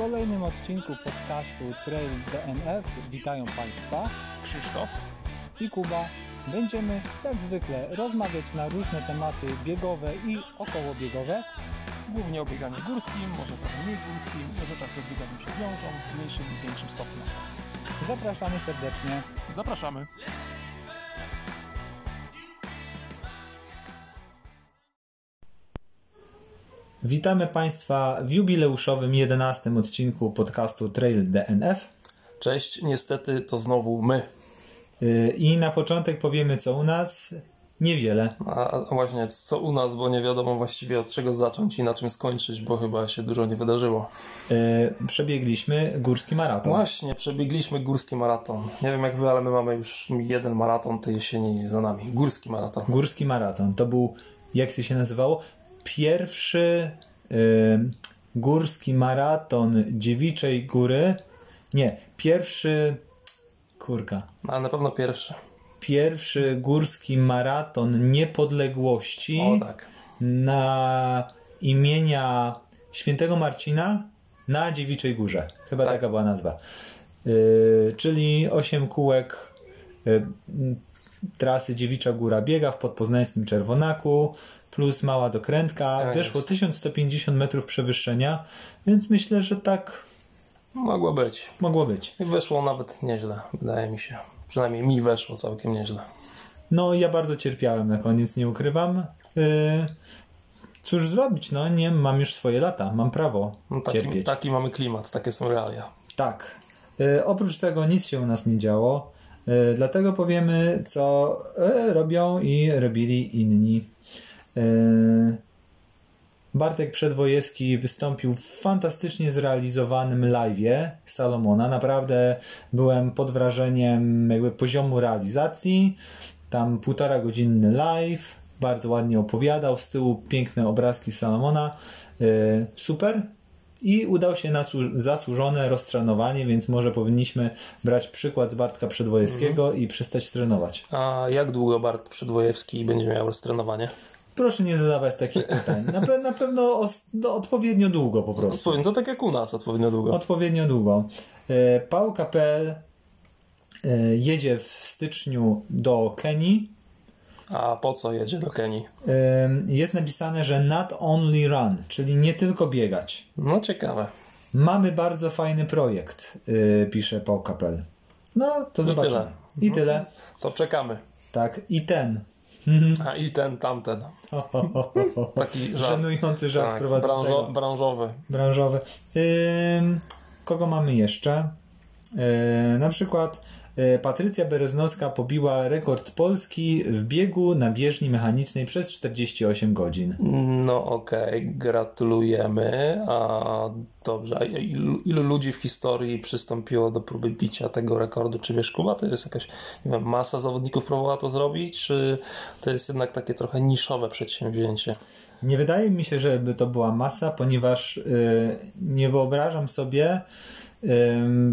kolejnym odcinku podcastu Trail DNF witają Państwa Krzysztof. i Kuba. Będziemy jak zwykle rozmawiać na różne tematy biegowe i okołobiegowe. Głównie o bieganiu górskim, może trochę mniej górskim, rzeczach, które z bieganiem się wiążą, w mniejszym i większym stopniu. Zapraszamy serdecznie. Zapraszamy. Witamy Państwa w jubileuszowym 11 odcinku podcastu Trail DNF. Cześć, niestety to znowu my. Yy, I na początek powiemy co u nas. Niewiele. A a właśnie, co u nas, bo nie wiadomo właściwie od czego zacząć i na czym skończyć, bo chyba się dużo nie wydarzyło. Yy, Przebiegliśmy górski maraton. Właśnie, przebiegliśmy górski maraton. Nie wiem jak wy, ale my mamy już jeden maraton tej jesieni za nami. Górski maraton. Górski maraton. To był, jak to się nazywało? Pierwszy yy, górski maraton Dziewiczej Góry. Nie, pierwszy. Kurka. Ale na pewno pierwszy. Pierwszy górski maraton niepodległości O tak. na imienia świętego Marcina na Dziewiczej Górze. Chyba Tak. taka była nazwa. Yy, czyli 8 kółek yy, m, trasy Dziewicza Góra biega w podpoznańskim Czerwonaku plus mała dokrętka. Tak Wyszło jest. 1150 metrów przewyższenia, więc myślę, że tak Mogło być. mogło być. I wyszło nawet nieźle, wydaje mi się. Przynajmniej mi weszło całkiem nieźle. No, ja bardzo cierpiałem na koniec, nie ukrywam. Yy, cóż zrobić, no nie mam już swoje lata, mam prawo No, taki, cierpieć. taki mamy klimat, takie są realia. Tak. E, oprócz tego nic się u nas nie działo, e, dlatego powiemy, co e, robią i robili inni. E, Bartek Przedwojewski wystąpił w fantastycznie zrealizowanym live'ie Salomona. Naprawdę byłem pod wrażeniem jakby poziomu realizacji. Tam półtora godzinny live, bardzo ładnie opowiadał, z tyłu piękne obrazki Salomona. E, Super. I udał się na słu- zasłużone roztrenowanie, więc może powinniśmy brać przykład z Bartka Przedwojewskiego i przestać trenować. A jak długo Bart Przedwojewski będzie miał roztrenowanie? Proszę nie zadawać takich pytań. Na, pe- na pewno os- no, odpowiednio długo po prostu. Odpowiem, to tak jak u nas odpowiednio długo. Odpowiednio długo. E, Paul Kapel e, jedzie w styczniu do Kenii. A po co jedzie do Kenii? E, Jest napisane, że not only run, czyli nie tylko biegać. No ciekawe. Mamy bardzo fajny projekt, e, pisze Paul Kapel. No, to zobaczymy. tyle. I tyle. To czekamy. Tak, i ten. A i ten, tamten. Taki żart. Żenujący żart Tak, branżo, branżowy. branżowy. Ym, kogo mamy jeszcze? Yy, na przykład yy, Patrycja Bereznowska pobiła rekord Polski w biegu na bieżni mechanicznej przez 48 godzin. No okej, gratulujemy. A dobrze, a ilu, ilu ludzi w historii przystąpiło do próby bicia tego rekordu? Czy wiesz, Kuba, to jest jakaś, nie wiem, masa zawodników próbowała to zrobić, czy to jest jednak takie trochę niszowe przedsięwzięcie? Nie wydaje mi się, żeby to była masa, ponieważ yy, nie wyobrażam sobie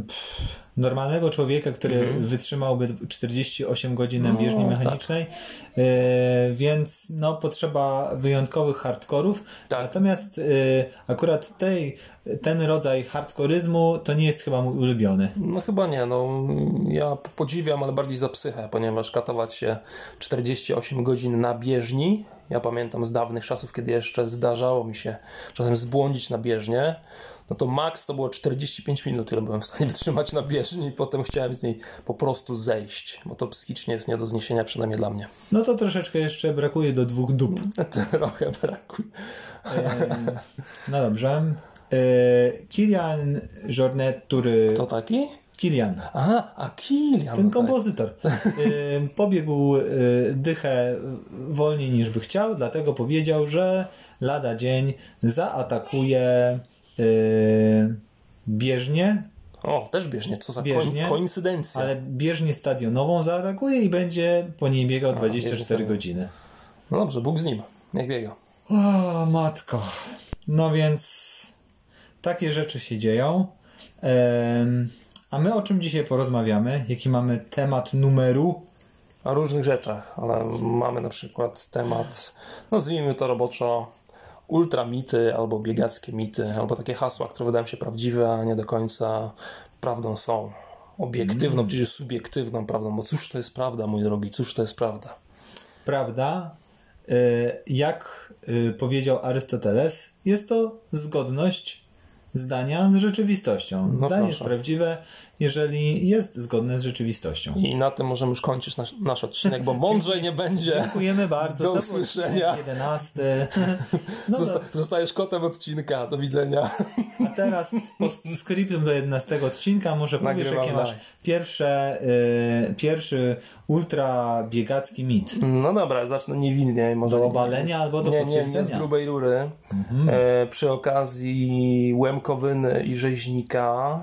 pff, normalnego człowieka, który wytrzymałby 48 godzin na No, bieżni tak. mechanicznej, yy, więc no, potrzeba wyjątkowych hardkorów. Tak. Natomiast yy, akurat tej, ten rodzaj hardkoryzmu to nie jest chyba mój ulubiony. No chyba nie, no ja podziwiam, ale bardziej za psychę, ponieważ katować się 48 godzin na bieżni, ja pamiętam z dawnych czasów, kiedy jeszcze zdarzało mi się czasem zbłądzić na bieżnię, no to maks to było 45 minut, ile byłem w stanie wytrzymać na bieżni i potem chciałem z niej po prostu zejść, bo to psychicznie jest nie do zniesienia, przynajmniej dla mnie. No to troszeczkę jeszcze brakuje do dwóch dup. Trochę brakuje. No dobrze. Kilian Jornet, który... To taki? Kilian. Aha, a Kilian. Ten no tak. kompozytor y, pobiegł y, dychę wolniej niż by chciał, dlatego powiedział, że lada dzień zaatakuje y, bieżnię, O, też bieżnie, co za Bieżnie, ko- koincydencja. ale bieżnię stadionową zaatakuje i będzie po niej biegał bieżnię 24 stadionową. godziny. No dobrze, Bóg z nim, jak biega. O, matko. No więc takie rzeczy się dzieją. Em, a my o czym dzisiaj porozmawiamy? Jaki mamy temat numeru? o różnych rzeczach, ale mamy na przykład temat, nazwijmy to roboczo, ultramity albo biegackie mity, albo takie hasła, które wydają się prawdziwe, a nie do końca prawdą są. Obiektywną, mm. czy subiektywną prawdą. Bo cóż to jest prawda, mój drogi, cóż to jest prawda? Prawda, y, jak y, powiedział Arystoteles, jest to zgodność zdania z rzeczywistością. No Zdanie jest prawdziwe, jeżeli jest zgodne z rzeczywistością. I na tym możemy już kończyć nasz, nasz odcinek, bo mądrzej nie będzie. Dziękujemy bardzo. Do usłyszenia. 11. No Zosta zostajesz kotem odcinka. Do widzenia. A teraz postscriptum do 11 odcinka może powiesz, jakie masz pierwsze, y, pierwszy ultra biegacki mit. No dobra, zacznę niewinnie. Może do obalenia albo do nie, potwierdzenia. Nie, nie z grubej rury. Mhm. E, przy okazji Łemkowyny i Rzeźnika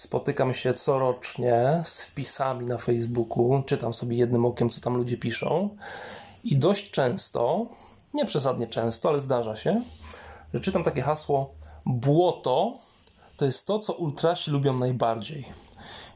spotykam się corocznie z wpisami na Facebooku, czytam sobie jednym okiem, co tam ludzie piszą. I dość często, nie przesadnie często, ale zdarza się, że czytam takie hasło błoto to jest to, co ultrasi lubią najbardziej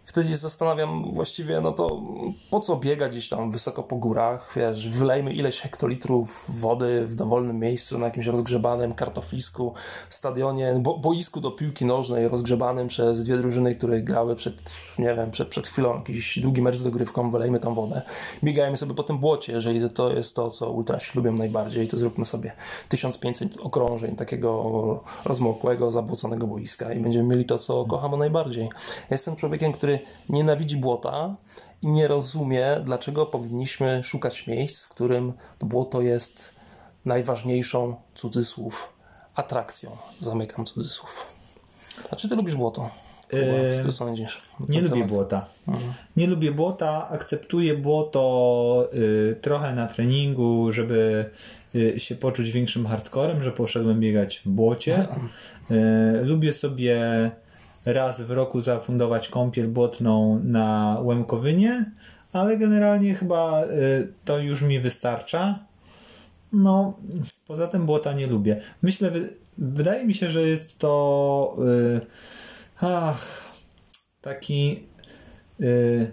wtedy się zastanawiam właściwie, no to po co biegać gdzieś tam wysoko po górach, wiesz, wylejmy ileś hektolitrów wody w dowolnym miejscu na jakimś rozgrzebanym kartoflisku, stadionie, bo, boisku do piłki nożnej rozgrzebanym przez dwie drużyny, które grały przed, nie wiem, przed, przed chwilą jakiś długi mecz z dogrywką, wylejmy tam wodę. Biegajmy sobie po tym błocie, jeżeli to jest to, co ultrasi lubią najbardziej, to zróbmy sobie 1500 okrążeń takiego rozmokłego, zabłoconego boiska i będziemy mieli to, co kochamy najbardziej. Jestem człowiekiem, który nienawidzi błota i nie rozumie, dlaczego powinniśmy szukać miejsc, w którym błoto jest najważniejszą, cudzysłów, atrakcją. Zamykam cudzysłów. A czy ty lubisz błoto? Co ty sądzisz? Nie lubię temat? błota. Mhm. Nie lubię błota, akceptuję błoto y, trochę na treningu, żeby y, się poczuć większym hardcorem, że poszedłem biegać w błocie. Y, lubię sobie raz w roku zafundować kąpiel błotną na Łemkowynie, ale generalnie chyba y, to już mi wystarcza. No, poza tym błota nie lubię. Myślę, wydaje mi się, że jest to yy, ach, taki yy,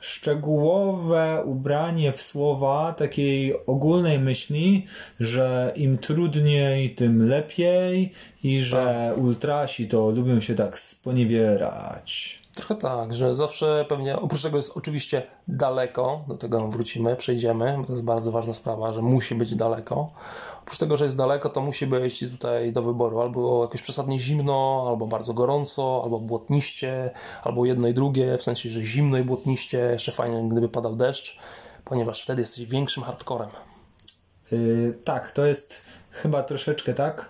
szczegółowe ubranie w słowa takiej ogólnej myśli, że im trudniej, tym lepiej i że tak. ultrasi to lubią się tak sponiewierać. Trochę tak, że zawsze pewnie, oprócz tego jest oczywiście daleko, do tego wrócimy, przejdziemy, bo to jest bardzo ważna sprawa, że musi być daleko. Oprócz tego, że jest daleko, to musi być tutaj do wyboru albo jakoś przesadnie zimno, albo bardzo gorąco, albo błotniście, albo jedno i drugie, w sensie, że zimno i błotniście, jeszcze fajnie, gdyby padał deszcz, ponieważ wtedy jesteś większym hardcorem. Yy, tak, to jest chyba troszeczkę tak,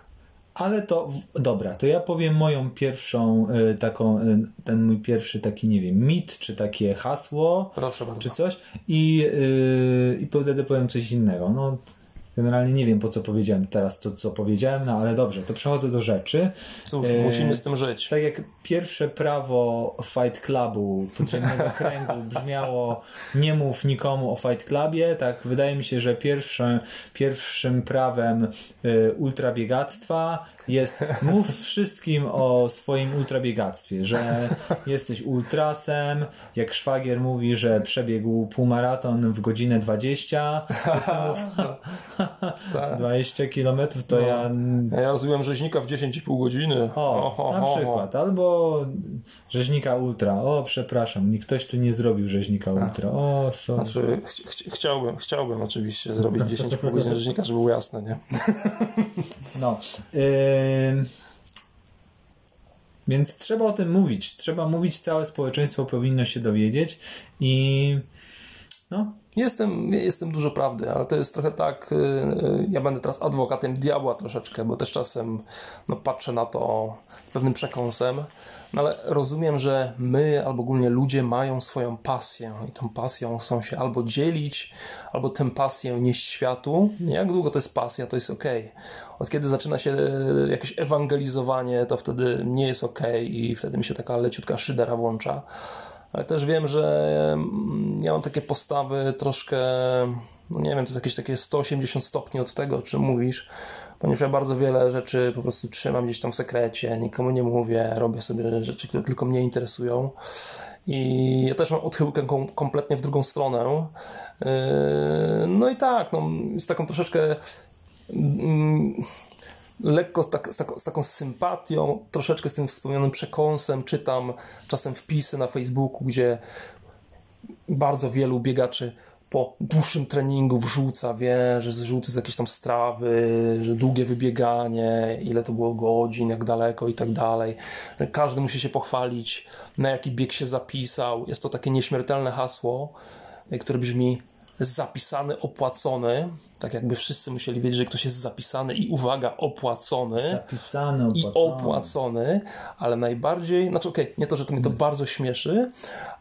ale to dobra, to ja powiem moją pierwszą y, taką, y, ten mój pierwszy taki, nie wiem, mit, czy takie hasło, Proszę bardzo. czy coś i, y, i wtedy powiem coś innego. No, Generalnie nie wiem, po co powiedziałem teraz to, co powiedziałem, no ale dobrze, to przechodzę do rzeczy. Cóż, e, musimy z tym żyć. Tak jak pierwsze prawo Fight Clubu, podziemnego kręgu brzmiało nie mów nikomu o Fight Clubie, tak wydaje mi się, że pierwsze, pierwszym prawem y, ultrabiegactwa jest mów wszystkim o swoim ultrabiegactwie, że jesteś ultrasem, jak szwagier mówi, że przebiegł półmaraton w godzinę 20, to mów, tak. 20 km to no. ja... Ja rozumiem rzeźnika w 10,5 godziny. O, o, na przykład. Albo rzeźnika ultra. O, przepraszam, ktoś tu nie zrobił rzeźnika tak. ultra. O, sorry. Znaczy, ch ch chciałbym, chciałbym oczywiście zrobić 10,5 godziny rzeźnika, żeby było jasne, nie? No. Yy... Więc trzeba o tym mówić. Trzeba mówić, całe społeczeństwo powinno się dowiedzieć i no, Jestem, jestem dużo prawdy, ale to jest trochę tak, y, y, ja będę teraz adwokatem diabła troszeczkę, bo też czasem no, patrzę na to pewnym przekąsem, no, ale rozumiem, że my albo ogólnie ludzie mają swoją pasję i tą pasją chcą się albo dzielić, albo tę pasję nieść światu. Jak długo to jest pasja, to jest ok. Od kiedy zaczyna się y, jakieś ewangelizowanie, to wtedy nie jest ok i wtedy mi się taka leciutka szydera włącza ale też wiem, że mm, ja mam takie postawy troszkę, no nie wiem, to jest jakieś takie 180 stopni od tego, o czym mówisz, ponieważ ja bardzo wiele rzeczy po prostu trzymam gdzieś tam w sekrecie, nikomu nie mówię, robię sobie rzeczy, które tylko mnie interesują. I ja też mam odchyłkę kom kompletnie w drugą stronę. Yy, no i tak, no, z taką troszeczkę mm, lekko z, tak, z, taką, z, taką, sympatią, troszeczkę z tym wspomnianym przekąsem czytam czasem wpisy na Facebooku, gdzie bardzo wielu biegaczy po dłuższym treningu wrzuca, wie, że zrzuty z jakiejś tam strawy, że długie wybieganie, ile to było godzin, jak daleko i tak dalej. Każdy musi się pochwalić, na jaki bieg się zapisał. Jest to takie nieśmiertelne hasło, które brzmi zapisany, opłacony, tak jakby wszyscy musieli wiedzieć, że ktoś jest zapisany i uwaga, opłacony. Zapisany, opłacony. I opłacony, ale najbardziej, znaczy okej, okay, nie to, że to mnie to hmm. bardzo śmieszy,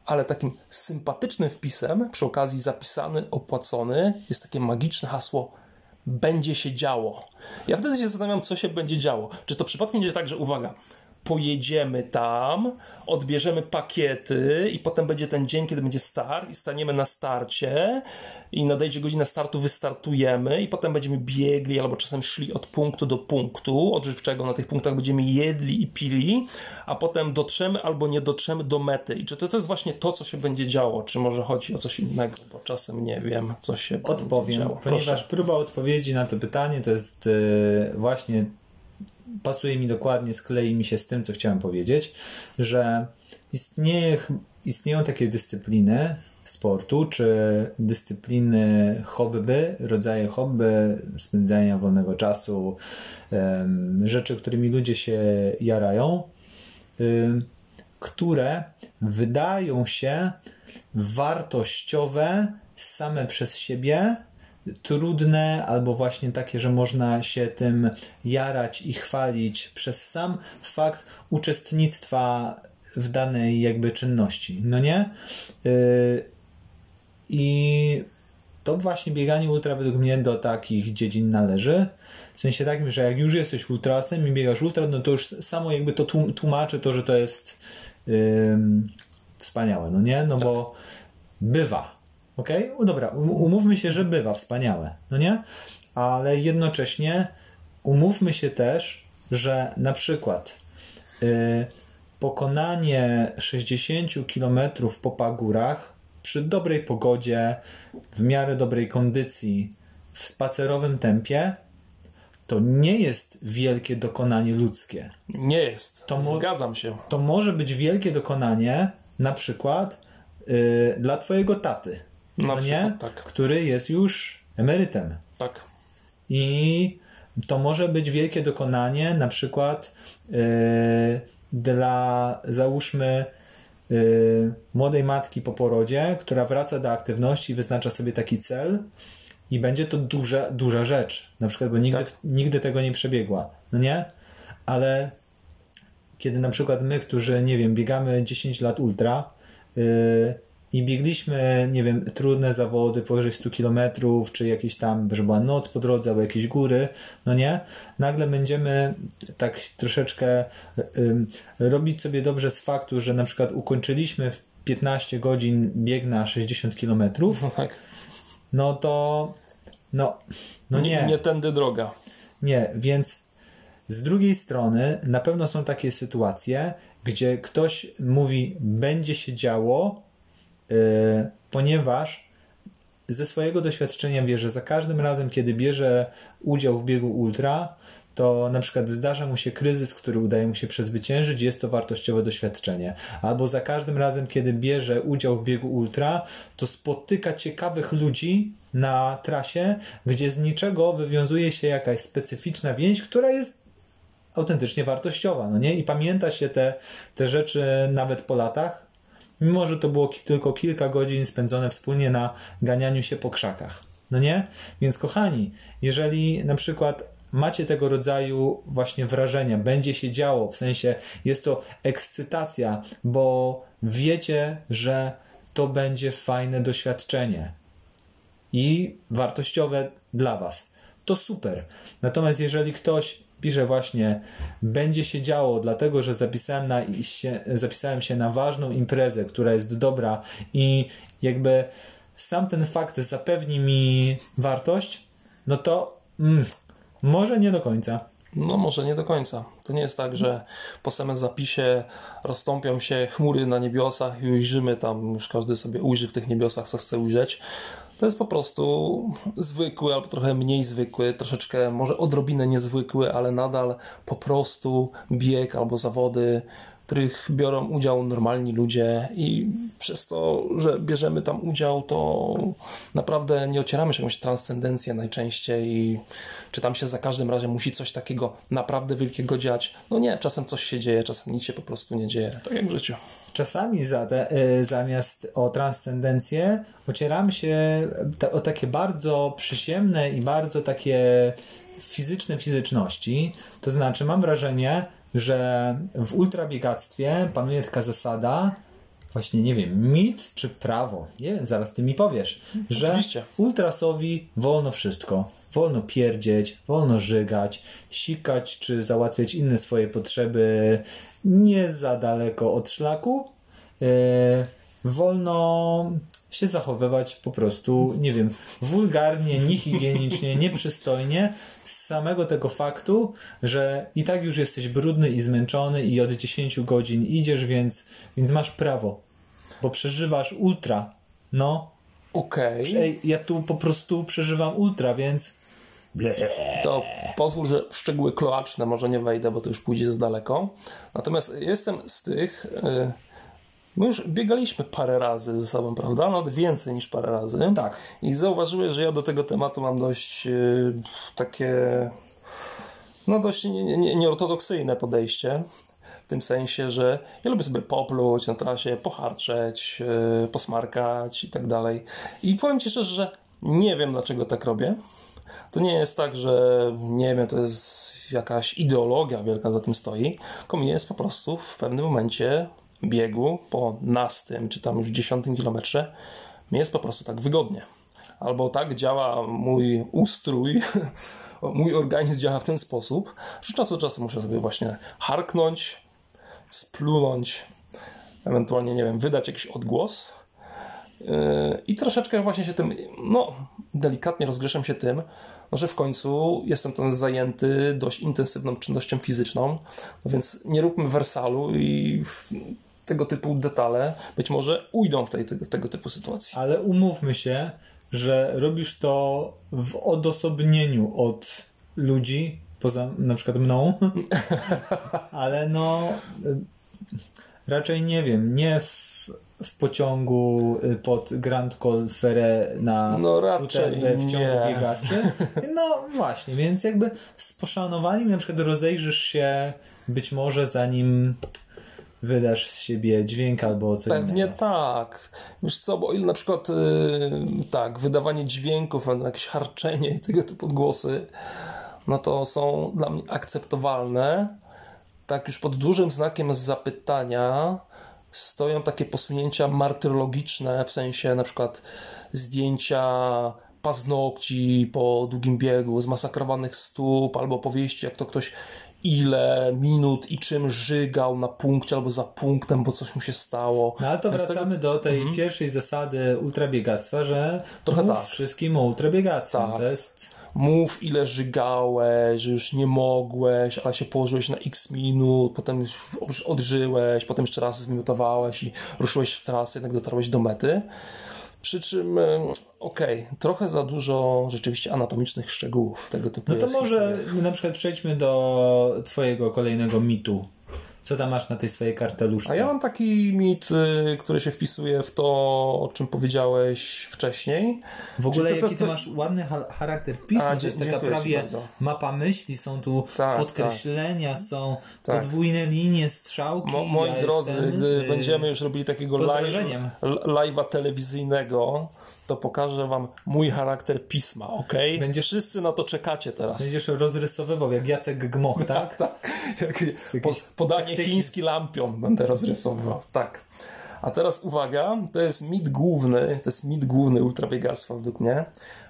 ale takim sympatycznym wpisem, przy okazji zapisany, opłacony, jest takie magiczne hasło będzie się działo. Ja wtedy się zastanawiam, co się będzie działo. Czy to przypadkiem będzie tak, że uwaga, pojedziemy tam, odbierzemy pakiety i potem będzie ten dzień, kiedy będzie start i staniemy na starcie i nadejdzie godzina startu, wystartujemy i potem będziemy biegli albo czasem szli od punktu do punktu odżywczego, na tych punktach będziemy jedli i pili, a potem dotrzemy albo nie dotrzemy do mety. I czy to, to jest właśnie to, co się będzie działo? Czy może chodzi o coś innego? Bo czasem nie wiem, co się Odpowiem, będzie działo. ponieważ Proszę. próba odpowiedzi na to pytanie to jest yy, właśnie pasuje mi dokładnie, sklei mi się z tym, co chciałem powiedzieć, że istnieje, istnieją takie dyscypliny sportu, czy dyscypliny hobby, rodzaje hobby, spędzania wolnego czasu, rzeczy, którymi ludzie się jarają, które wydają się wartościowe same przez siebie, trudne, albo właśnie takie, że można się tym jarać i chwalić przez sam fakt uczestnictwa w danej jakby czynności. No nie? Yy, I to właśnie bieganie ultra według mnie do takich dziedzin należy. W sensie takim, że jak już jesteś ultrasem i biegasz ultra, no to już samo jakby to tłumaczy to, że to jest yy, wspaniałe, no nie? No tak. bo bywa Ok? No dobra, umówmy się, że bywa wspaniałe, no nie? Ale jednocześnie umówmy się też, że na przykład yy, pokonanie 60 km po pagórach przy dobrej pogodzie, w miarę dobrej kondycji, w spacerowym tempie, to nie jest wielkie dokonanie ludzkie. Nie jest. To Zgadzam się. To może być wielkie dokonanie, na przykład yy, dla Twojego taty no nie? Tak. który jest już emerytem. Tak. I to może być wielkie dokonanie, na przykład yy, dla załóżmy yy, młodej matki po porodzie, która wraca do aktywności i wyznacza sobie taki cel i będzie to duża, duża rzecz, na przykład, bo nigdy, tak. nigdy tego nie przebiegła, no nie? Ale kiedy na przykład my, którzy, nie wiem, biegamy 10 lat ultra, yy, i biegliśmy, nie wiem, trudne zawody powyżej 100 km, czy jakieś tam, że była noc po drodze, albo jakieś góry, no nie? Nagle będziemy tak troszeczkę y, robić sobie dobrze z faktu, że na przykład ukończyliśmy w 15 godzin bieg na 60 km. No tak. No to, no, no nie. Nie, nie tędy droga. Nie, więc z drugiej strony na pewno są takie sytuacje, gdzie ktoś mówi, będzie się działo, Y, ponieważ ze swojego doświadczenia wie, że za każdym razem, kiedy bierze udział w biegu ultra, to na przykład zdarza mu się kryzys, który udaje mu się przezwyciężyć, jest to wartościowe doświadczenie. Albo za każdym razem, kiedy bierze udział w biegu ultra, to spotyka ciekawych ludzi na trasie, gdzie z niczego wywiązuje się jakaś specyficzna więź, która jest autentycznie wartościowa, no nie? I pamięta się te, te rzeczy nawet po latach, mimo że to było tylko kilka godzin spędzone wspólnie na ganianiu się po krzakach. No nie? Więc kochani, jeżeli na przykład macie tego rodzaju właśnie wrażenia, będzie się działo, w sensie jest to ekscytacja, bo wiecie, że to będzie fajne doświadczenie i wartościowe dla Was. To super. Natomiast jeżeli ktoś pisze właśnie, będzie się działo, dlatego że zapisałem, na, się, zapisałem się na ważną imprezę, która jest dobra i jakby sam ten fakt zapewni mi wartość, no to mm, może nie do końca. No może nie do końca. To nie jest tak, że po samym zapisie rozstąpią się chmury na niebiosach i ujrzymy tam, już każdy sobie ujrzy w tych niebiosach, co chce ujrzeć To jest po prostu zwykły albo trochę mniej zwykły, troszeczkę może odrobinę niezwykły, ale nadal po prostu bieg albo zawody, których biorą udział normalni ludzie i przez to, że bierzemy tam udział, to naprawdę nie ocieramy się jakąś transcendencję najczęściej i czy tam się za każdym razem musi coś takiego naprawdę wielkiego dziać. No nie, czasem coś się dzieje, czasem nic się po prostu nie dzieje. Tak jak w życiu. Czasami za te, y, zamiast o transcendencję ocieramy się ta, o takie bardzo przyziemne i bardzo takie fizyczne fizyczności. To znaczy, mam wrażenie, że w ultrabiegactwie panuje taka zasada, właśnie nie wiem, mit czy prawo, nie wiem, zaraz ty mi powiesz, że Oczywiście. ultrasowi wolno wszystko. Wolno pierdzieć, wolno żygać, sikać czy załatwiać inne swoje potrzeby nie za daleko od szlaku. Yy, wolno się zachowywać po prostu, nie wiem, wulgarnie, niehigienicznie, nieprzystojnie z samego tego faktu, że i tak już jesteś brudny i zmęczony i od 10 godzin idziesz, więc, więc masz prawo, bo przeżywasz ultra. No, Okej. Ej, ja tu po prostu przeżywam ultra, więc. To pozwól, że w szczegóły kloaczne może nie wejdę, bo to już pójdzie za daleko. Natomiast jestem z tych. y, My już biegaliśmy parę razy ze sobą, prawda? Nawet więcej niż parę razy. Tak. I zauważyłeś, że ja do tego tematu mam dość y, takie. No, dość nie- nie- nieortodoksyjne podejście. W tym sensie, że ja lubię sobie popluć na trasie, poharczeć, y, posmarkać i tak dalej. I powiem Ci szczerze, że nie wiem dlaczego tak robię. To nie jest tak, że nie wiem, to jest jakaś ideologia wielka za tym stoi. Tylko mi jest po prostu w pewnym momencie biegu po nastym, czy tam już dziesiątym kilometrze, jest po prostu tak wygodnie. Albo tak działa mój ustrój, mój organizm działa w ten sposób, że czasu do czasu muszę sobie właśnie harknąć, splunąć, ewentualnie, nie wiem, wydać jakiś odgłos. Yy, I troszeczkę właśnie się tym, no, delikatnie rozgrzeszam się tym, no, że w końcu jestem tam zajęty dość intensywną czynnością fizyczną, no więc nie róbmy wersalu i tego typu detale być może ujdą w tej, tego, tego typu sytuacji. Ale umówmy się, że robisz to w odosobnieniu od ludzi, poza na przykład mną. Ale no. y, Raczej nie wiem, nie w, w pociągu y, pod Grand Col Ferret na No raczej UTMB w ciągu nie. biegaczy. No właśnie, więc jakby z poszanowaniem na przykład rozejrzysz się być może zanim wydasz z siebie dźwięk albo co Pewnie tak. Wiesz co, bo o ile na przykład yy, tak, wydawanie dźwięków, jakieś harczenie i tego typu głosy, no to są dla mnie akceptowalne. Tak już pod dużym znakiem zapytania stoją takie posunięcia martyrologiczne, w sensie na przykład zdjęcia paznokci po długim biegu, zmasakrowanych stóp, albo opowieści, jak to ktoś ile minut i czym żygał na punkcie albo za punktem, bo coś mu się stało. No ale to Więc wracamy do tej pierwszej zasady ultrabiegactwa, że. Trochę mów tak. wszystkim o ultrabiegactwie. Tak. To jest Mów ile żygałeś, że już nie mogłeś, ale się położyłeś na x minut, potem już już odżyłeś, potem jeszcze raz zmiutowałeś i ruszyłeś w trasę, jednak dotarłeś do mety. Przy czym, em, okej, trochę za dużo rzeczywiście anatomicznych szczegółów tego typu No to może historia. na przykład przejdźmy do twojego kolejnego mitu. Co tam masz na tej swojej karteluszce? A ja mam taki mit, y, który się wpisuje w to, o czym powiedziałeś wcześniej. W ogóle jaki to- ty masz ładny ha- charakter pisma, A, to jest taka prawie bardzo. mapa myśli, są tu Tak, podkreślenia, są Tak. podwójne linie, strzałki. Mo, moi ja drodzy, gdy y, będziemy już robili takiego live, live'a telewizyjnego, to pokażę wam mój charakter pisma, ok? Będziesz- Wszyscy na to czekacie teraz. Będziesz rozrysowywał jak Jacek Gmoch, tak? Tak, jak po, podanie taktyki. chiński lampion będę rozrysowywał. Tak. A teraz uwaga, to jest mit główny, to jest mit główny ultrabiegactwa według mnie.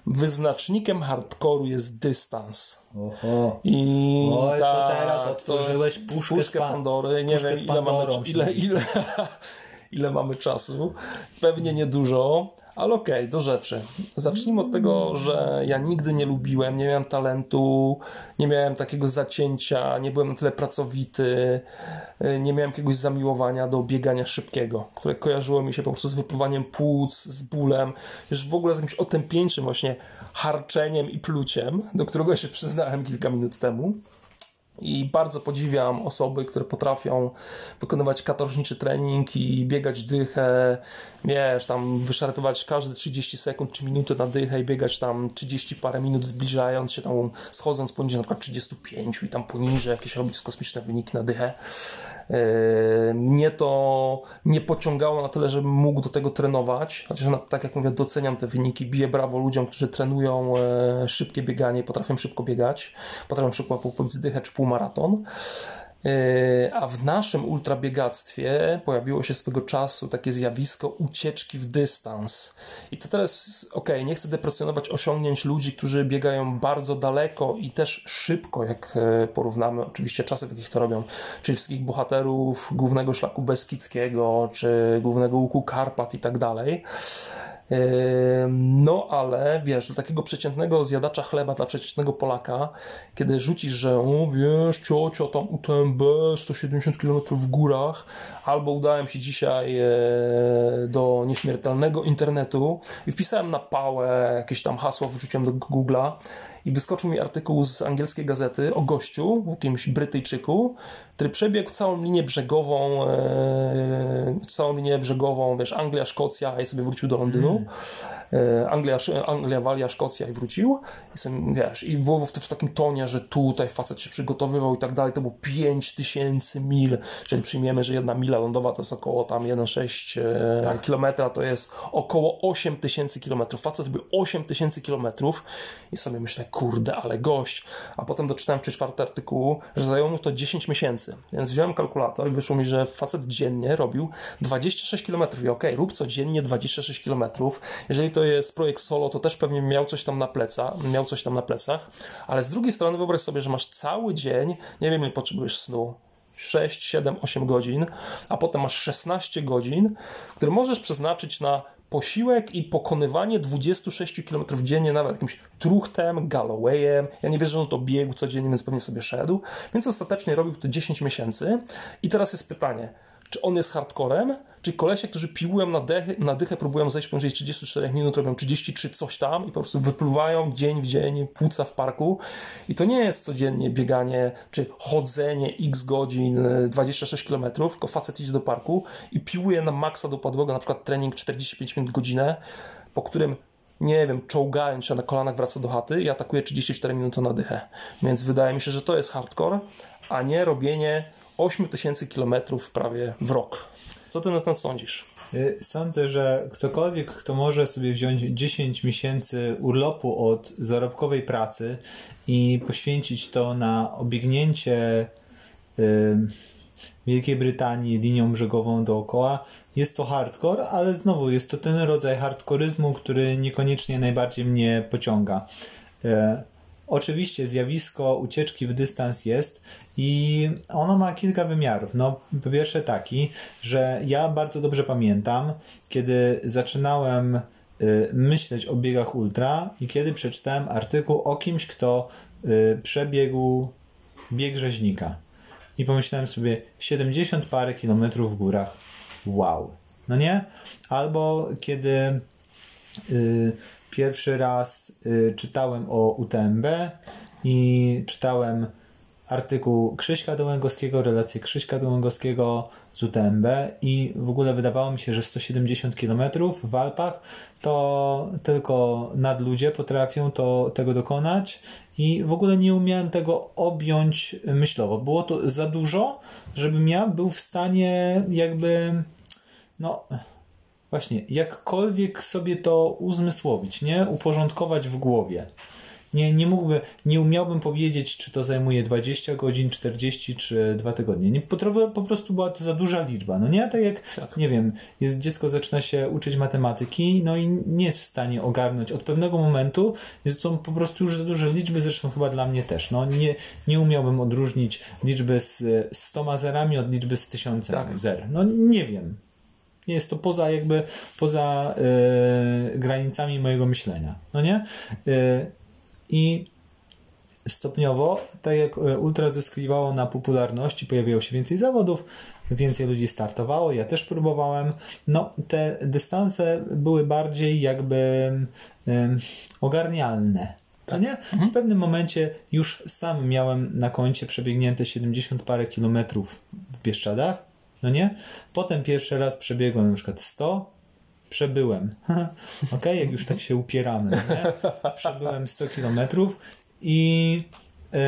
Wyznacznikiem hardkoru jest dystans. Oho. I Oj, to tak, teraz to otworzyłeś puszkę puszkę Pandory. Nie puszkę wiem, ile mamy, ile, ile, ile mamy czasu. Pewnie niedużo, ale okej, okay, do rzeczy. Zacznijmy od tego, że ja nigdy nie lubiłem, nie miałem talentu, nie miałem takiego zacięcia, nie byłem na tyle pracowity, y, nie miałem jakiegoś zamiłowania do biegania szybkiego, które kojarzyło mi się po prostu z wypływaniem płuc, z bólem, już w ogóle z jakimś otępieńczym właśnie harczeniem i pluciem, do którego się przyznałem kilka minut temu. I bardzo podziwiam osoby, które potrafią wykonywać katorżniczy trening i biegać dychę, wiesz, tam wyszarpywać każde 30 sekund czy minuty na dychę i biegać tam 30 parę minut zbliżając się tam, schodząc poniżej na przykład 35 i tam poniżej jakieś robić kosmiczne wyniki na dychę. Yy, mnie to nie pociągało na tyle, żebym mógł do tego trenować. Chociaż tak jak mówię, doceniam te wyniki, biję brawo ludziom, którzy trenują e, szybkie bieganie, potrafią szybko biegać, potrafią szybko pobić dychę czy półmaraton. Yy, a w naszym ultrabiegactwie pojawiło się swego czasu takie zjawisko ucieczki w dystans. I to teraz, ok, nie chcę deprecjonować osiągnięć ludzi, którzy biegają bardzo daleko i też szybko, jak e, porównamy oczywiście czasy, w jakich to robią, czyli wszystkich bohaterów głównego szlaku Beskidzkiego, czy głównego łuku Karpat i tak dalej. No ale wiesz, dla takiego przeciętnego zjadacza chleba, dla przeciętnego Polaka, kiedy rzucisz, że o, wiesz, ciocio, tam UTMB 170 km w górach, albo udałem się dzisiaj e, do nieśmiertelnego internetu i wpisałem na pałę jakieś tam hasło, wrzuciłem do Google'a i wyskoczył mi artykuł z angielskiej gazety o gościu, jakimś Brytyjczyku, który przebiegł całą linię brzegową, e, całą linię brzegową, wiesz, Anglia, Szkocja i sobie wrócił do Londynu. Mm. E, Anglia, Anglia, Walia, Szkocja i wrócił. I sobie, wiesz, i było w, w, takim tonie, że tutaj facet się przygotowywał i tak dalej. To było 5000 mil, czyli przyjmiemy, że jedna mila lądowa to jest około tam 1,6 e, tak. kilometra, to jest około 8000 kilometrów. Facet był 8000 kilometrów i sobie myślę, kurde, ale gość. A potem doczytałem w czwarty artykułu, że zajęło mu to 10 miesięcy. Więc wziąłem kalkulator i wyszło mi, że facet dziennie robił 26 km. I okay, rób codziennie 26 km. Jeżeli to jest projekt solo, to też pewnie miał coś tam na plecach, miał coś tam na plecach, ale z drugiej strony wyobraź sobie, że masz cały dzień, nie wiem ile potrzebujesz snu, 6, 7, 8 godzin, a potem masz 16 godzin, które możesz przeznaczyć na posiłek i pokonywanie 26 km dziennie, nawet jakimś truchtem, Gallowayem. Ja nie wierzę, że on to biegł codziennie, więc pewnie sobie szedł. Więc ostatecznie robił to 10 miesięcy. I teraz jest pytanie, czy on jest hardcorem, czy kolesie, którzy piłują na, dechy, na dychę, próbują zejść poniżej 34 minut, robią 33 coś tam i po prostu wypływają dzień w dzień płuca w parku. I to nie jest codziennie bieganie, czy chodzenie x godzin, 26 km, tylko facet idzie do parku i piłuje na maksa do podłoga, na przykład trening 45 minut godzinę, po którym nie wiem, czołgając się na kolanach wraca do chaty i atakuje 34 minuty na dychę. Więc wydaje mi się, że to jest hardcore, a nie robienie 8000 km prawie w rok. Co ty na ten sądzisz? Y, sądzę, że ktokolwiek, kto może sobie wziąć 10 miesięcy urlopu od zarobkowej pracy i poświęcić to na obiegnięcie y, Wielkiej Brytanii linią brzegową dookoła, jest to hardcore, ale znowu jest to ten rodzaj hardkoryzmu, który niekoniecznie najbardziej mnie pociąga. Oczywiście zjawisko ucieczki w dystans jest i ono ma kilka wymiarów. No, po pierwsze taki, że ja bardzo dobrze pamiętam, kiedy zaczynałem y, myśleć o biegach ultra i kiedy przeczytałem artykuł o kimś, kto y, przebiegł bieg rzeźnika. I pomyślałem sobie, 70 parę kilometrów w górach. Wow. No nie? Albo kiedy y, Pierwszy raz y, czytałem o UTMB i czytałem artykuł Krzyśka Dołęgowskiego, relację Krzyśka Dołęgowskiego z UTMB i w ogóle wydawało mi się, że 170 km w Alpach to tylko nadludzie potrafią to, tego dokonać i w ogóle nie umiałem tego objąć myślowo. Było to za dużo, żebym ja był w stanie jakby no właśnie, jakkolwiek sobie to uzmysłowić, nie? Uporządkować w głowie. Nie, nie mógłby, nie umiałbym powiedzieć, czy to zajmuje 20 godzin, 40 czy 2 tygodnie. Nie, po, po prostu była to za duża liczba. No nie, tak jak, tak. nie wiem, jest dziecko zaczyna się uczyć matematyki, no i nie jest w stanie ogarnąć. Od pewnego momentu jest to po prostu już za duże liczby, zresztą chyba dla mnie też. No nie, nie umiałbym odróżnić liczby z 100 zerami od liczby z 1000 tak. zer. No nie wiem nie jest to poza jakby, poza y, granicami mojego myślenia, no nie? Y, I stopniowo, tak jak ultra zyskiwało na popularności, pojawiało się więcej zawodów, więcej ludzi startowało, ja też próbowałem. No, te dystanse były bardziej jakby um, ogarnialne. Tak. nie? Mhm. W pewnym momencie już sam miałem na koncie przebiegnięte 70 parę kilometrów w Bieszczadach, no nie? Potem pierwszy raz przebiegłem na przykład 100, przebyłem. ok, jak już tak się upieramy, nie? Przebyłem 100 kilometrów i yy,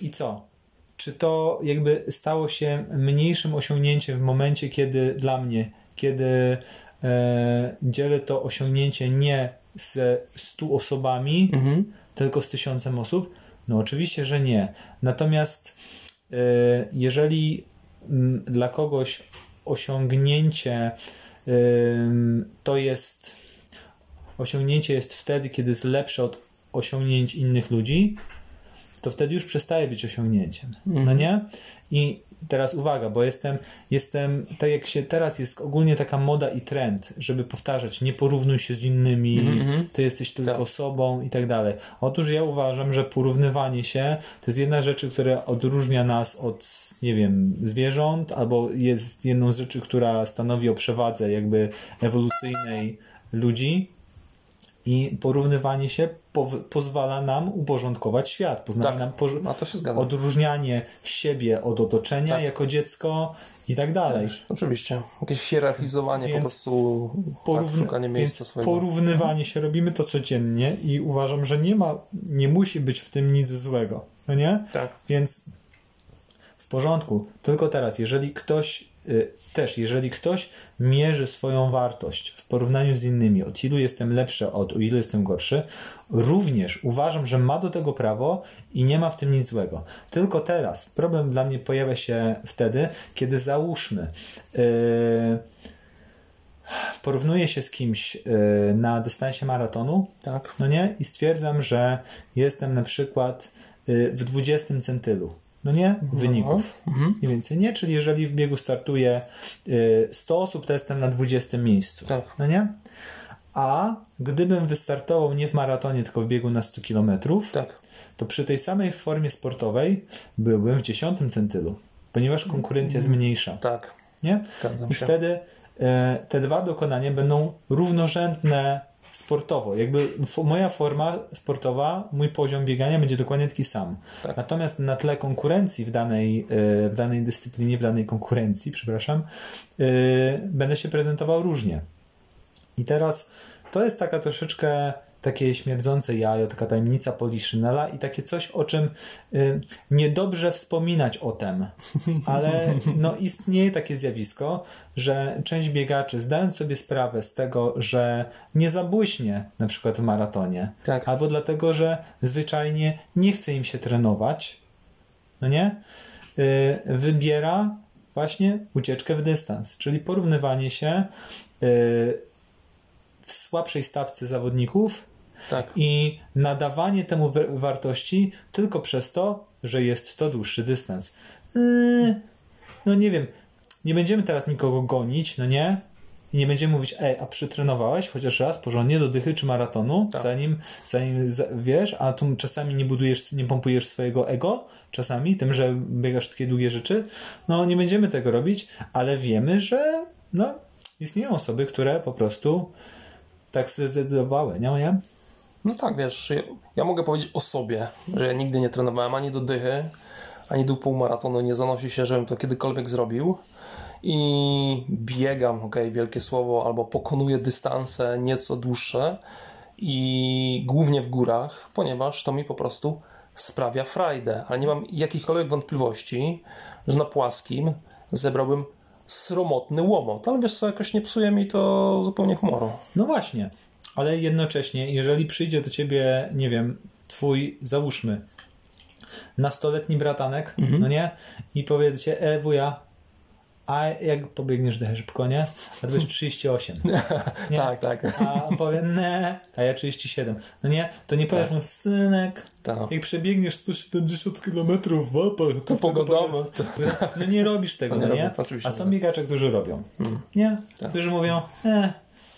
i co? Czy to jakby stało się mniejszym osiągnięciem w momencie, kiedy dla mnie, kiedy e, dzielę to osiągnięcie nie z 100 osobami, mhm. tylko z tysiącem osób? No oczywiście, że nie. Natomiast jeżeli m, dla kogoś osiągnięcie e, to jest osiągnięcie jest wtedy, kiedy jest lepsze od osiągnięć innych ludzi, to wtedy już przestaje być osiągnięciem. Mhm. No nie? I teraz uwaga, bo jestem, jestem, tak jak się teraz jest ogólnie taka moda i trend, żeby powtarzać, nie porównuj się z innymi, mm-hmm. ty jesteś tylko tak. sobą i tak dalej. Otóż ja uważam, że porównywanie się to jest jedna rzecz, która odróżnia nas od, nie wiem, zwierząt, albo jest jedną z rzeczy, która stanowi o przewadze jakby ewolucyjnej ludzi, i porównywanie się po, pozwala nam uporządkować świat. Pozwala tak. nam poż- odróżnianie siebie od otoczenia tak. jako dziecko i tak dalej. Oczywiście. Jakieś hierarchizowanie więc po prostu, porówny- tak, szukanie miejsca swojego. Porównywanie się, robimy to codziennie i uważam, że nie ma, nie musi być w tym nic złego. No nie? Tak. Więc w porządku. Tylko teraz, jeżeli ktoś też, jeżeli ktoś mierzy swoją wartość w porównaniu z innymi, od ilu jestem lepszy, od ilu jestem gorszy, również uważam, że ma do tego prawo i nie ma w tym nic złego. Tylko teraz problem dla mnie pojawia się wtedy, kiedy załóżmy, yy, porównuję się z kimś yy, na dystansie maratonu, tak. no nie? I stwierdzam, że jestem na przykład yy, w 20 centylu no nie? Wyników. No. Mhm. Mniej więcej nie, czyli jeżeli w biegu startuje 100 y, osób, to jestem na 20 miejscu. Tak. No nie? A gdybym wystartował nie w maratonie, tylko w biegu na 100 km, tak. to przy tej samej formie sportowej byłbym w 10 centylu, ponieważ konkurencja jest mniejsza. Tak. Nie? Zgadzam I się. wtedy e, te dwa dokonania będą równorzędne sportowo. Jakby moja forma sportowa, mój poziom biegania będzie dokładnie taki sam. Tak. Natomiast na tle konkurencji w danej, e, w danej dyscyplinie, w danej konkurencji, przepraszam, e, będę się prezentował różnie. I teraz to jest taka troszeczkę takie śmierdzące jajo, taka tajemnica Poliszynela i takie coś, o czym y, niedobrze wspominać o tym, ale no, istnieje takie zjawisko, że część biegaczy, zdając sobie sprawę z tego, że nie zabłyśnie na przykład w maratonie, tak. albo dlatego, że zwyczajnie nie chce im się trenować, no nie? Y, wybiera właśnie ucieczkę w dystans, czyli porównywanie się y, w słabszej stawce zawodników tak. i nadawanie temu wartości tylko przez to, że jest to dłuższy dystans. Yy, no nie wiem, nie będziemy teraz nikogo gonić, no nie? I nie będziemy mówić, ej, a przytrenowałeś chociaż raz porządnie do dychy czy maratonu, tak. zanim, zanim wiesz, a tu czasami nie budujesz, nie pompujesz swojego ego, czasami tym, że biegasz takie długie rzeczy. No nie będziemy tego robić, ale wiemy, że no, istnieją osoby, które po prostu tak zdecydowały, nie? nie? No tak, wiesz, ja mogę powiedzieć o sobie, że ja nigdy nie trenowałem ani do dychy, ani do półmaratonu, nie zanosi się, żebym to kiedykolwiek zrobił. I biegam, ok, wielkie słowo, albo pokonuję dystanse nieco dłuższe i głównie w górach, ponieważ to mi po prostu sprawia frajdę, ale nie mam jakichkolwiek wątpliwości, że na płaskim zebrałbym sromotny łomot, ale wiesz co, jakoś nie psuje mi to zupełnie humoru. No właśnie, ale jednocześnie, jeżeli przyjdzie do ciebie, nie wiem, twój, załóżmy, nastoletni bratanek, mhm. no nie, i powie do ciebie, e, wuja, a jak pobiegniesz trochę szybko, nie? A to jest 38. Nie? Tak, tak. A on powie, ne, a ja 37. No nie, to nie powiesz mu, synek, Tak. jak przebiegniesz 170 km w łapach, to pogadamy. No nie robisz tego, No no nie robię, to A są biegacze, którzy robią. Nie? Którzy mówią, e,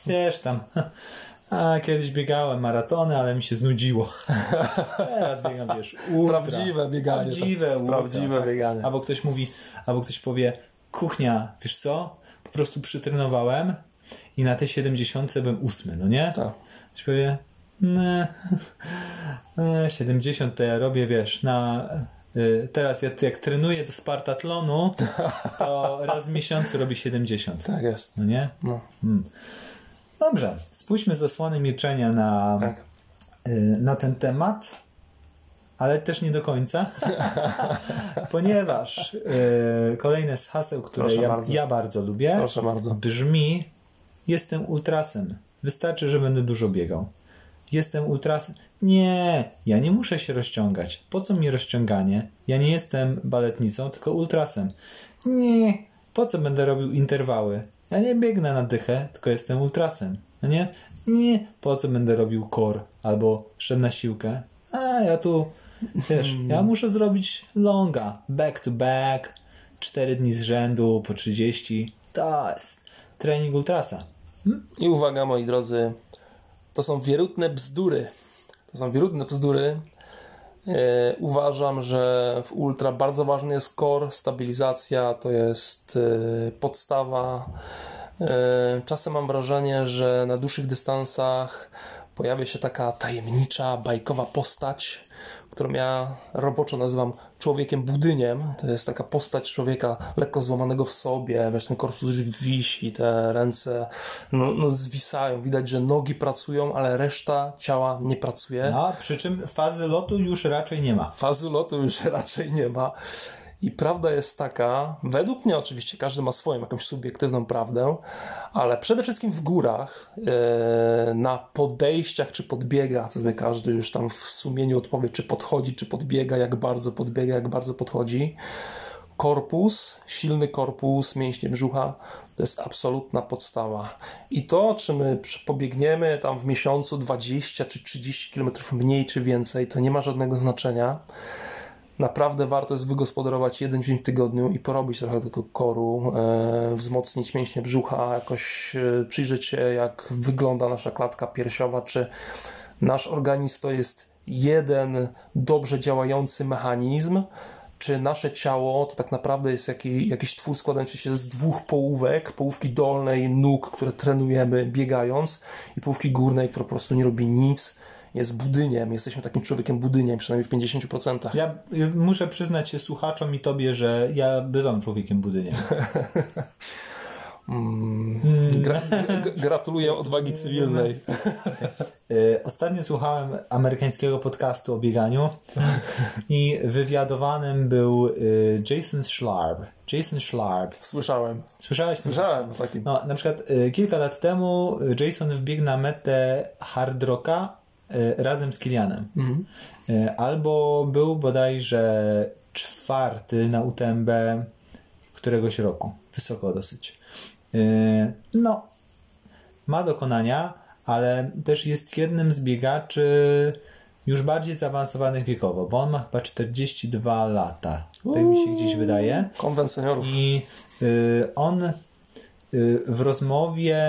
wiesz tam, a kiedyś biegałem maratony, ale mi się znudziło. Teraz biegam, wiesz, ultra. Prawdziwe bieganie, Prawdziwe, tak. ultra, Prawdziwe tak. bieganie. Albo ktoś mówi, albo ktoś powie, kuchnia, wiesz co, po prostu przytrenowałem i na te 70 byłem ósmy, no nie? Tak. Ktoś powie, ne, e, 70 to ja robię, wiesz, na... y, Teraz jak, jak trenuję do Spartatlonu, to raz w miesiącu robię 70. Tak jest. No nie? No, Dobrze, spójrzmy z osłony milczenia na, tak. y, na ten temat, ale też nie do końca, ponieważ y, kolejne z haseł, które ja bardzo. ja bardzo lubię, Proszę bardzo. brzmi jestem ultrasem. Wystarczy, że będę dużo biegał. Jestem ultrasem. Nie, ja nie muszę się rozciągać. Po co mi rozciąganie? Ja nie jestem baletnicą, tylko ultrasem. Nie, po co będę robił interwały? Ja nie biegnę na dychę, tylko jestem ultrasem. No nie? Nie, po co będę robił core albo szedł na siłkę? A ja tu, wiesz, ja muszę zrobić longa, back to back, 4 dni z rzędu po 30. To jest trening ultrasa. I uwaga, moi drodzy, to są wierutne bzdury. To są wierutne bzdury. E, uważam, że w ultra bardzo ważny jest core, stabilizacja to jest e, podstawa. E, czasem mam wrażenie, że na dłuższych dystansach pojawia się taka tajemnicza, bajkowa postać, którą ja roboczo nazywam człowiekiem budyniem. To jest taka postać człowieka lekko złamanego w sobie, wiesz, ten korpus wisi, te ręce no, no zwisają. Widać, że nogi pracują, ale reszta ciała nie pracuje. No, przy czym fazy lotu już raczej nie ma. Fazy lotu już raczej nie ma. I prawda jest taka, według mnie oczywiście każdy ma swoją jakąś subiektywną prawdę, ale przede wszystkim w górach, e, na podejściach czy podbiegach, to sobie każdy już tam w sumieniu odpowie, czy podchodzi, czy podbiega, jak bardzo podbiega, jak bardzo podchodzi. Korpus, silny korpus, mięśnie brzucha to jest absolutna podstawa. I to, czy my pobiegniemy tam w miesiącu 20 czy 30 km mniej czy więcej, to nie ma żadnego znaczenia. Naprawdę warto jest wygospodarować jeden dzień w tygodniu i porobić trochę tego koru, e, wzmocnić mięśnie brzucha, jakoś e, przyjrzeć się, jak wygląda nasza klatka piersiowa, czy nasz organizm to jest jeden dobrze działający mechanizm, czy nasze ciało to tak naprawdę jest jaki, jakiś twór składający się z dwóch połówek, połówki dolnej nóg, które trenujemy biegając i połówki górnej, która po prostu nie robi nic, jest budyniem, jesteśmy takim człowiekiem budyniem, przynajmniej w 50%. Ja muszę przyznać się słuchaczom i tobie, że ja bywam człowiekiem budyniem. Gra, g- gratuluję odwagi cywilnej. Y, Ostatnio słuchałem amerykańskiego podcastu o bieganiu i wywiadowanym był y, Jason Schlarb. Jason Schlarb. Słyszałem. Słyszałeś? Słyszałem o takim. No, na przykład y, kilka lat temu Jason wbiegł na metę Hard Rocka razem z Kilianem. Y, Albo był bodajże czwarty na UTMB któregoś roku. Wysoko dosyć. Y, No, ma dokonania, ale też jest jednym z biegaczy już bardziej zaawansowanych wiekowo, bo on ma chyba 42 lata. Tak mi się gdzieś wydaje. Konwent seniorów. I y, on y, w rozmowie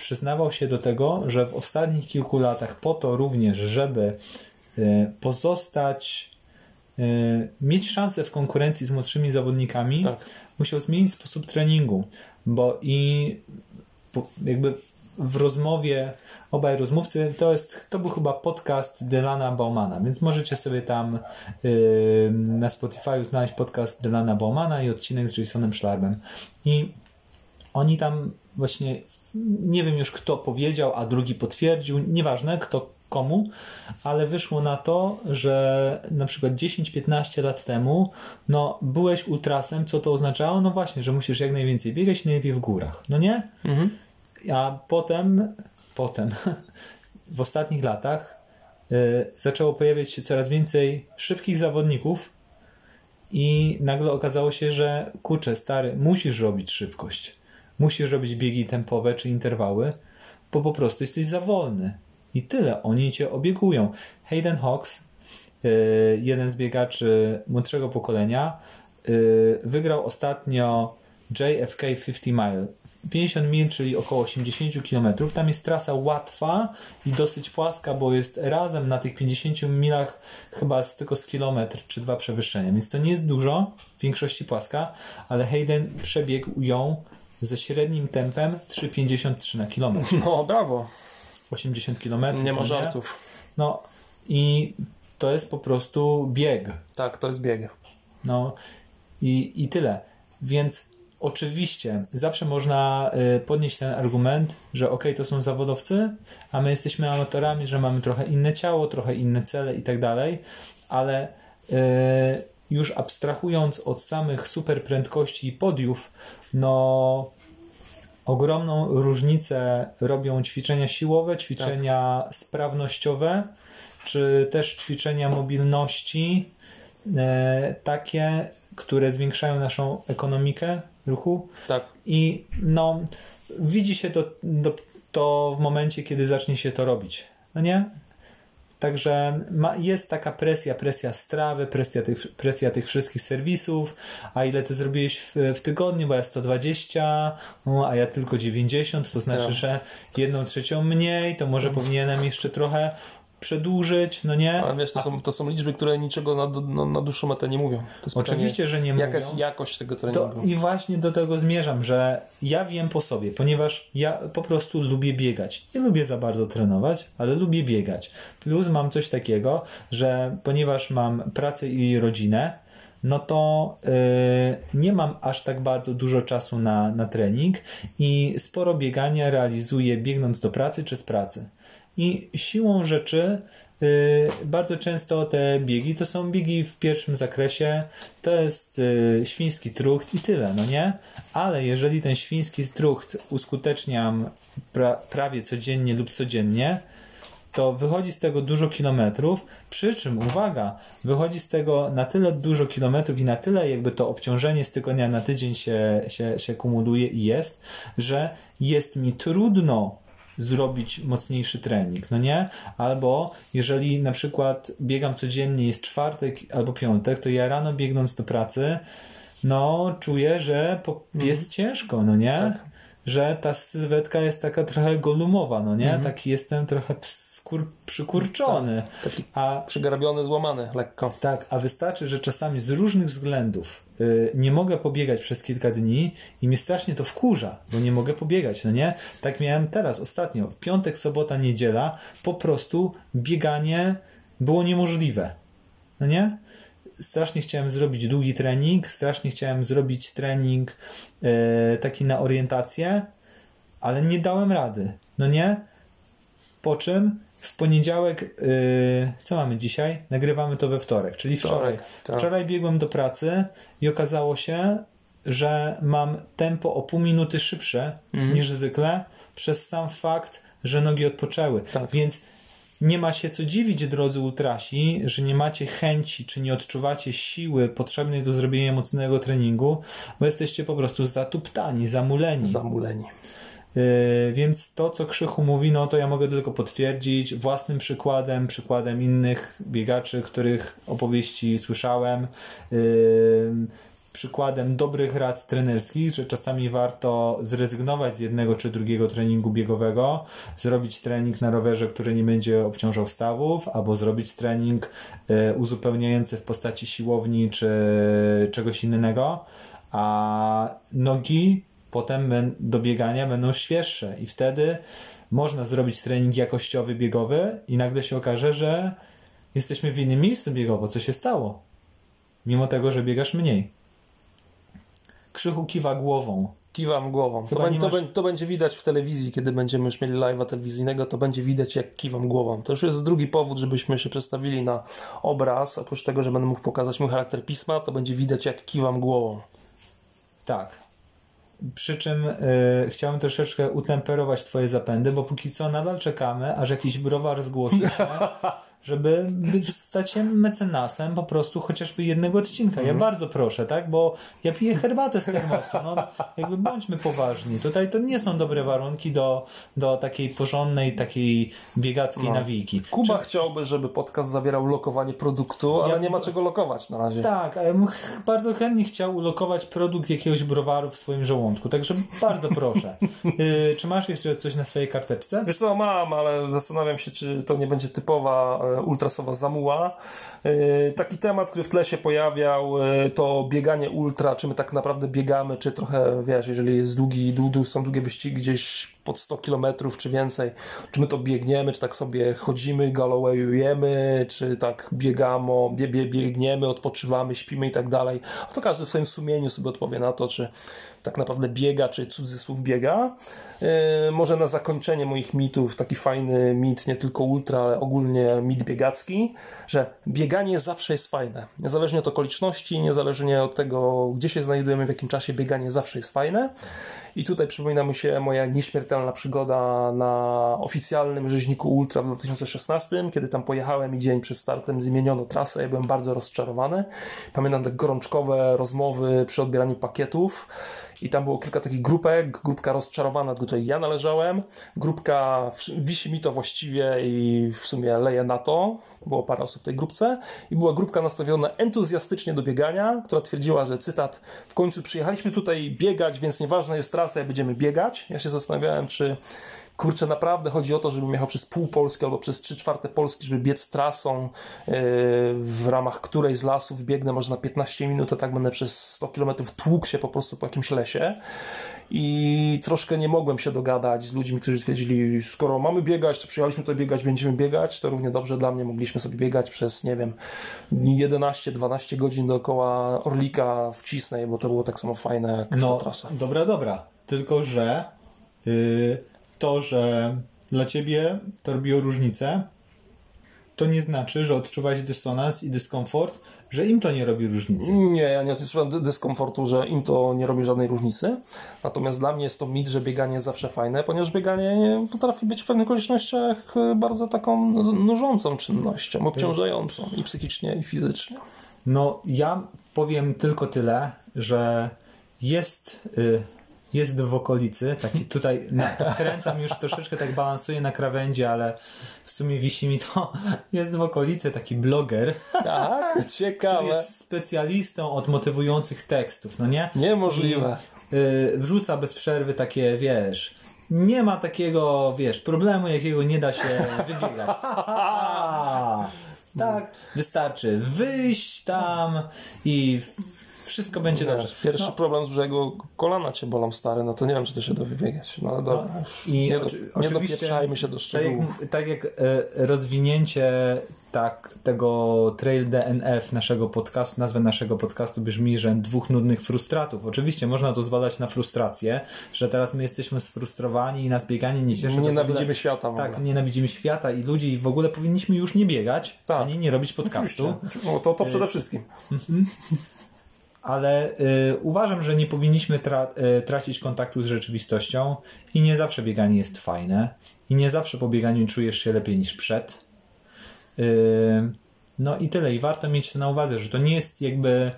przyznawał się do tego, że w ostatnich kilku latach po to również, żeby y, pozostać, y, mieć szansę w konkurencji z młodszymi zawodnikami, Tak. musiał zmienić sposób treningu, bo i jakby w rozmowie obaj rozmówcy, to jest, to był chyba podcast Delana Baumana, więc możecie sobie tam y, na Spotify znaleźć podcast Delana Baumana i odcinek z Jasonem Schlarbem. I oni tam właśnie, nie wiem już kto powiedział, a drugi potwierdził, nieważne kto komu, ale wyszło na to, że na przykład 10-15 lat temu no byłeś ultrasem, co to oznaczało? No właśnie, że musisz jak najwięcej biegać, najlepiej w górach, no nie? A potem, potem w ostatnich latach y, zaczęło pojawiać się coraz więcej szybkich zawodników i nagle okazało się, że kurczę, stary, musisz robić szybkość. Musisz robić biegi tempowe czy interwały, bo po prostu jesteś za wolny. I tyle, oni cię obiegują. Hayden Hawks, y, jeden z biegaczy młodszego pokolenia, y, wygrał ostatnio JFK 50 Mile. 50 mil, czyli około 80 km. Tam jest trasa łatwa i dosyć płaska, bo jest razem na tych 50 milach chyba z, tylko z kilometr czy dwa przewyższenia. Więc to nie jest dużo, w większości płaska, ale Hayden przebiegł ją ze średnim tempem 3,53 na kilometr. No, brawo. 80 km. Nie ma żartów. No i to jest po prostu bieg. Tak, to jest bieg. No i, i tyle. Więc oczywiście zawsze można y, podnieść ten argument, że ok, to są zawodowcy, a my jesteśmy amatorami, że mamy trochę inne ciało, trochę inne cele i tak dalej, ale y, już abstrahując od samych super prędkości i podiów, no ogromną różnicę robią ćwiczenia siłowe, ćwiczenia tak. sprawnościowe, czy też ćwiczenia mobilności, e, takie, które zwiększają naszą ekonomikę ruchu. Tak. I no, widzi się to, to, to w momencie, kiedy zacznie się to robić. No nie? Także ma, jest taka presja, presja strawy, presja tych, presja tych wszystkich serwisów, a ile ty zrobiłeś w, w tygodniu, bo ja 120, no, a ja tylko 90, to znaczy, tak. że jedną trzecią mniej, to może powinienem jeszcze trochę przedłużyć, no nie? Ale wiesz, to, są, to są liczby, które niczego na, na, na dłuższą metę nie mówią. Oczywiście, że nie jaka mówią. Jaka jest jakość tego treningu? To I właśnie do tego zmierzam, że ja wiem po sobie, ponieważ ja po prostu lubię biegać. Nie lubię za bardzo trenować, ale lubię biegać. Plus mam coś takiego, że ponieważ mam pracę i rodzinę, no to yy, nie mam aż tak bardzo dużo czasu na, na trening i sporo biegania realizuję biegnąc do pracy czy z pracy. I siłą rzeczy y, bardzo często te biegi to są biegi w pierwszym zakresie, to jest y, świński trucht i tyle, no nie? Ale jeżeli ten świński trucht uskuteczniam pra prawie codziennie lub codziennie, to wychodzi z tego dużo kilometrów, przy czym, uwaga, wychodzi z tego na tyle dużo kilometrów i na tyle jakby to obciążenie z tygodnia na tydzień się, się, się kumuluje i jest, że jest mi trudno zrobić mocniejszy trening, no nie? Albo jeżeli na przykład biegam codziennie, jest czwartek albo piątek, to ja rano biegnąc do pracy, no czuję, że jest mhm. ciężko, no nie? Tak że ta sylwetka jest taka trochę golumowa, no nie? Mhm. Taki jestem trochę skór, przykurczony. Tak, taki a, przygarbiony, złamany lekko. Tak, a wystarczy, że czasami z różnych względów nie mogę pobiegać przez kilka dni i mnie strasznie to wkurza, bo nie mogę pobiegać, no nie? Tak miałem teraz, ostatnio, w piątek, sobota, niedziela, po prostu bieganie było niemożliwe, no nie? strasznie chciałem zrobić długi trening, strasznie chciałem zrobić trening e, taki na orientację, ale nie dałem rady. No nie? Po czym w poniedziałek, e, co mamy dzisiaj? Nagrywamy to we wtorek, czyli wczoraj. Wczoraj, tak. wczoraj biegłem do pracy i okazało się, że mam tempo o pół minuty szybsze mhm. niż zwykle przez sam fakt, że nogi odpoczęły. Tak. Więc nie ma się co dziwić, drodzy ultrasi, że nie macie chęci, czy nie odczuwacie siły potrzebnej do zrobienia mocnego treningu, bo jesteście po prostu zatuptani, zamuleni. Zamuleni. Yy, więc to, co Krzychu mówi, no to ja mogę tylko potwierdzić własnym przykładem, przykładem innych biegaczy, których opowieści słyszałem. Yy, przykładem dobrych rad trenerskich, że czasami warto zrezygnować z jednego czy drugiego treningu biegowego, zrobić trening na rowerze, który nie będzie obciążał stawów, albo zrobić trening e, uzupełniający w postaci siłowni czy czegoś innego, a nogi potem do biegania będą świeższe i wtedy można zrobić trening jakościowy biegowy i nagle się okaże, że jesteśmy w innym miejscu biegowo. Co się stało? Mimo tego, że biegasz mniej. Krzychu kiwa głową. Kiwam głową. To, masz... to, to, będzie widać w telewizji, kiedy będziemy już mieli live'a telewizyjnego, to będzie widać, jak kiwam głową. To już jest drugi powód, żebyśmy się przedstawili na obraz. Oprócz tego, że będę mógł pokazać mój charakter pisma, to będzie widać, jak kiwam głową. Tak. Przy czym y, chciałem troszeczkę utemperować Twoje zapędy, bo póki co nadal czekamy, aż jakiś browar zgłosi się żeby by stać się mecenasem po prostu chociażby jednego odcinka. Ja bardzo proszę, tak? Bo ja piję herbatę z termosu. No, jakby bądźmy poważni. Tutaj to nie są dobre warunki do, do takiej porządnej, takiej biegackiej nawiki. Kuba chciałby, żeby podcast zawierał lokowanie produktu, ale Ja- nie ma czego lokować na razie. Tak, a ja bym bardzo chętnie chciał ulokować produkt jakiegoś browaru w swoim żołądku, także bardzo proszę. Y, czy masz jeszcze coś na swojej karteczce? Wiesz co, mam, ale zastanawiam się, czy to nie będzie typowa ultrasowa zamuła. E, Taki temat, który w tle się pojawiał, e, to bieganie ultra, czy my tak naprawdę biegamy, czy trochę, wiesz, jeżeli jest długi, dłu- są długie wyścigi gdzieś pod 100 km czy więcej, czy my to biegniemy, czy tak sobie chodzimy, galowejujemy, czy tak biegamy, bie, bie, biegniemy, odpoczywamy, śpimy i tak dalej. To każdy w swoim sumieniu sobie odpowie na to, czy tak naprawdę biega, czy cudzysłów biega. Yy, może na zakończenie moich mitów taki fajny mit, nie tylko ultra, ale ogólnie mit biegacki, że bieganie zawsze jest fajne. Niezależnie od okoliczności, niezależnie od tego, gdzie się znajdujemy, w jakim czasie, bieganie zawsze jest fajne. I tutaj przypomina mi się moja nieśmiertelna przygoda na oficjalnym rzeźniku Ultra w 2016, kiedy tam pojechałem i dzień przed startem zmieniono trasę. Ja byłem bardzo rozczarowany. Pamiętam te gorączkowe rozmowy przy odbieraniu pakietów i tam było kilka takich grupek. Grupka rozczarowana, do której ja należałem. Grupka wisi mi to właściwie i w sumie leje na to. Było parę osób w tej grupce. I była grupka nastawiona entuzjastycznie do biegania, która twierdziła, że cytat, w końcu przyjechaliśmy tutaj biegać, więc nieważna jest trasa, będziemy biegać. Ja się zastanawiałem, czy kurczę, naprawdę chodzi o to, żebym jechał przez pół Polski albo przez trzy czwarte Polski, żeby biec trasą, yy, w ramach której z lasów biegnę może na 15 minut, a tak będę przez 100 km tłukł się po prostu po jakimś lesie. I troszkę nie mogłem się dogadać z ludźmi, którzy twierdzili, skoro mamy biegać, to przyjechaliśmy tutaj biegać, będziemy biegać, to równie dobrze dla mnie mogliśmy sobie biegać przez, nie wiem, 11-12 godzin dookoła Orlika w Cisnej, bo to było tak samo fajne jak No, ta trasa. dobra, dobra. Tylko, że y, to, że dla ciebie to robiło różnicę, to nie znaczy, że odczuwałeś dysonans i dyskomfort, że im to nie robi różnicy. Nie, ja nie odczuwam dy- dyskomfortu, że im to nie robi żadnej różnicy. Natomiast dla mnie jest to mit, że bieganie jest zawsze fajne, ponieważ bieganie potrafi być w pewnych okolicznościach e, bardzo taką nużącą czynnością, obciążającą i psychicznie, i fizycznie. No, ja powiem tylko tyle, że jest, y, jest w okolicy, taki tutaj podkręcam już troszeczkę, tak balansuję na krawędzi, ale w sumie wisi mi to, jest w okolicy taki bloger, Tak, ciekawe. jest specjalistą od motywujących tekstów, no nie? Niemożliwe. I, y, wrzuca bez przerwy takie, wiesz, nie ma takiego, wiesz, problemu, jakiego nie da się wybiegać. tak, wystarczy wyjść tam i wszystko będzie dobrze. Pierwszy No, problem z brzegu kolana cię bolą stary, no to nie wiem, czy to się da wybiegać. No ale dobra, już I nie, do, oczy- nie oczywiście, dopieprzajmy się do tak szczegółów. jak, tak jak e, rozwinięcie tak, tego Trail DNF naszego podcastu, nazwę naszego podcastu brzmi, że dwóch nudnych frustratów. Oczywiście można to zwalać na frustrację, że teraz my jesteśmy sfrustrowani i nas bieganie nie cieszy. Nienawidzimy ogóle- świata w Tak, ogóle. nienawidzimy świata i ludzi i w ogóle powinniśmy już nie biegać, Tak. ani nie robić podcastu. No, to, to przede wszystkim. ale y, uważam, że nie powinniśmy tra- y, tracić kontaktu z rzeczywistością i nie zawsze bieganie jest fajne i nie zawsze po bieganiu czujesz się lepiej niż przed. Y, no i tyle. I warto mieć to na uwadze, że to nie jest jakby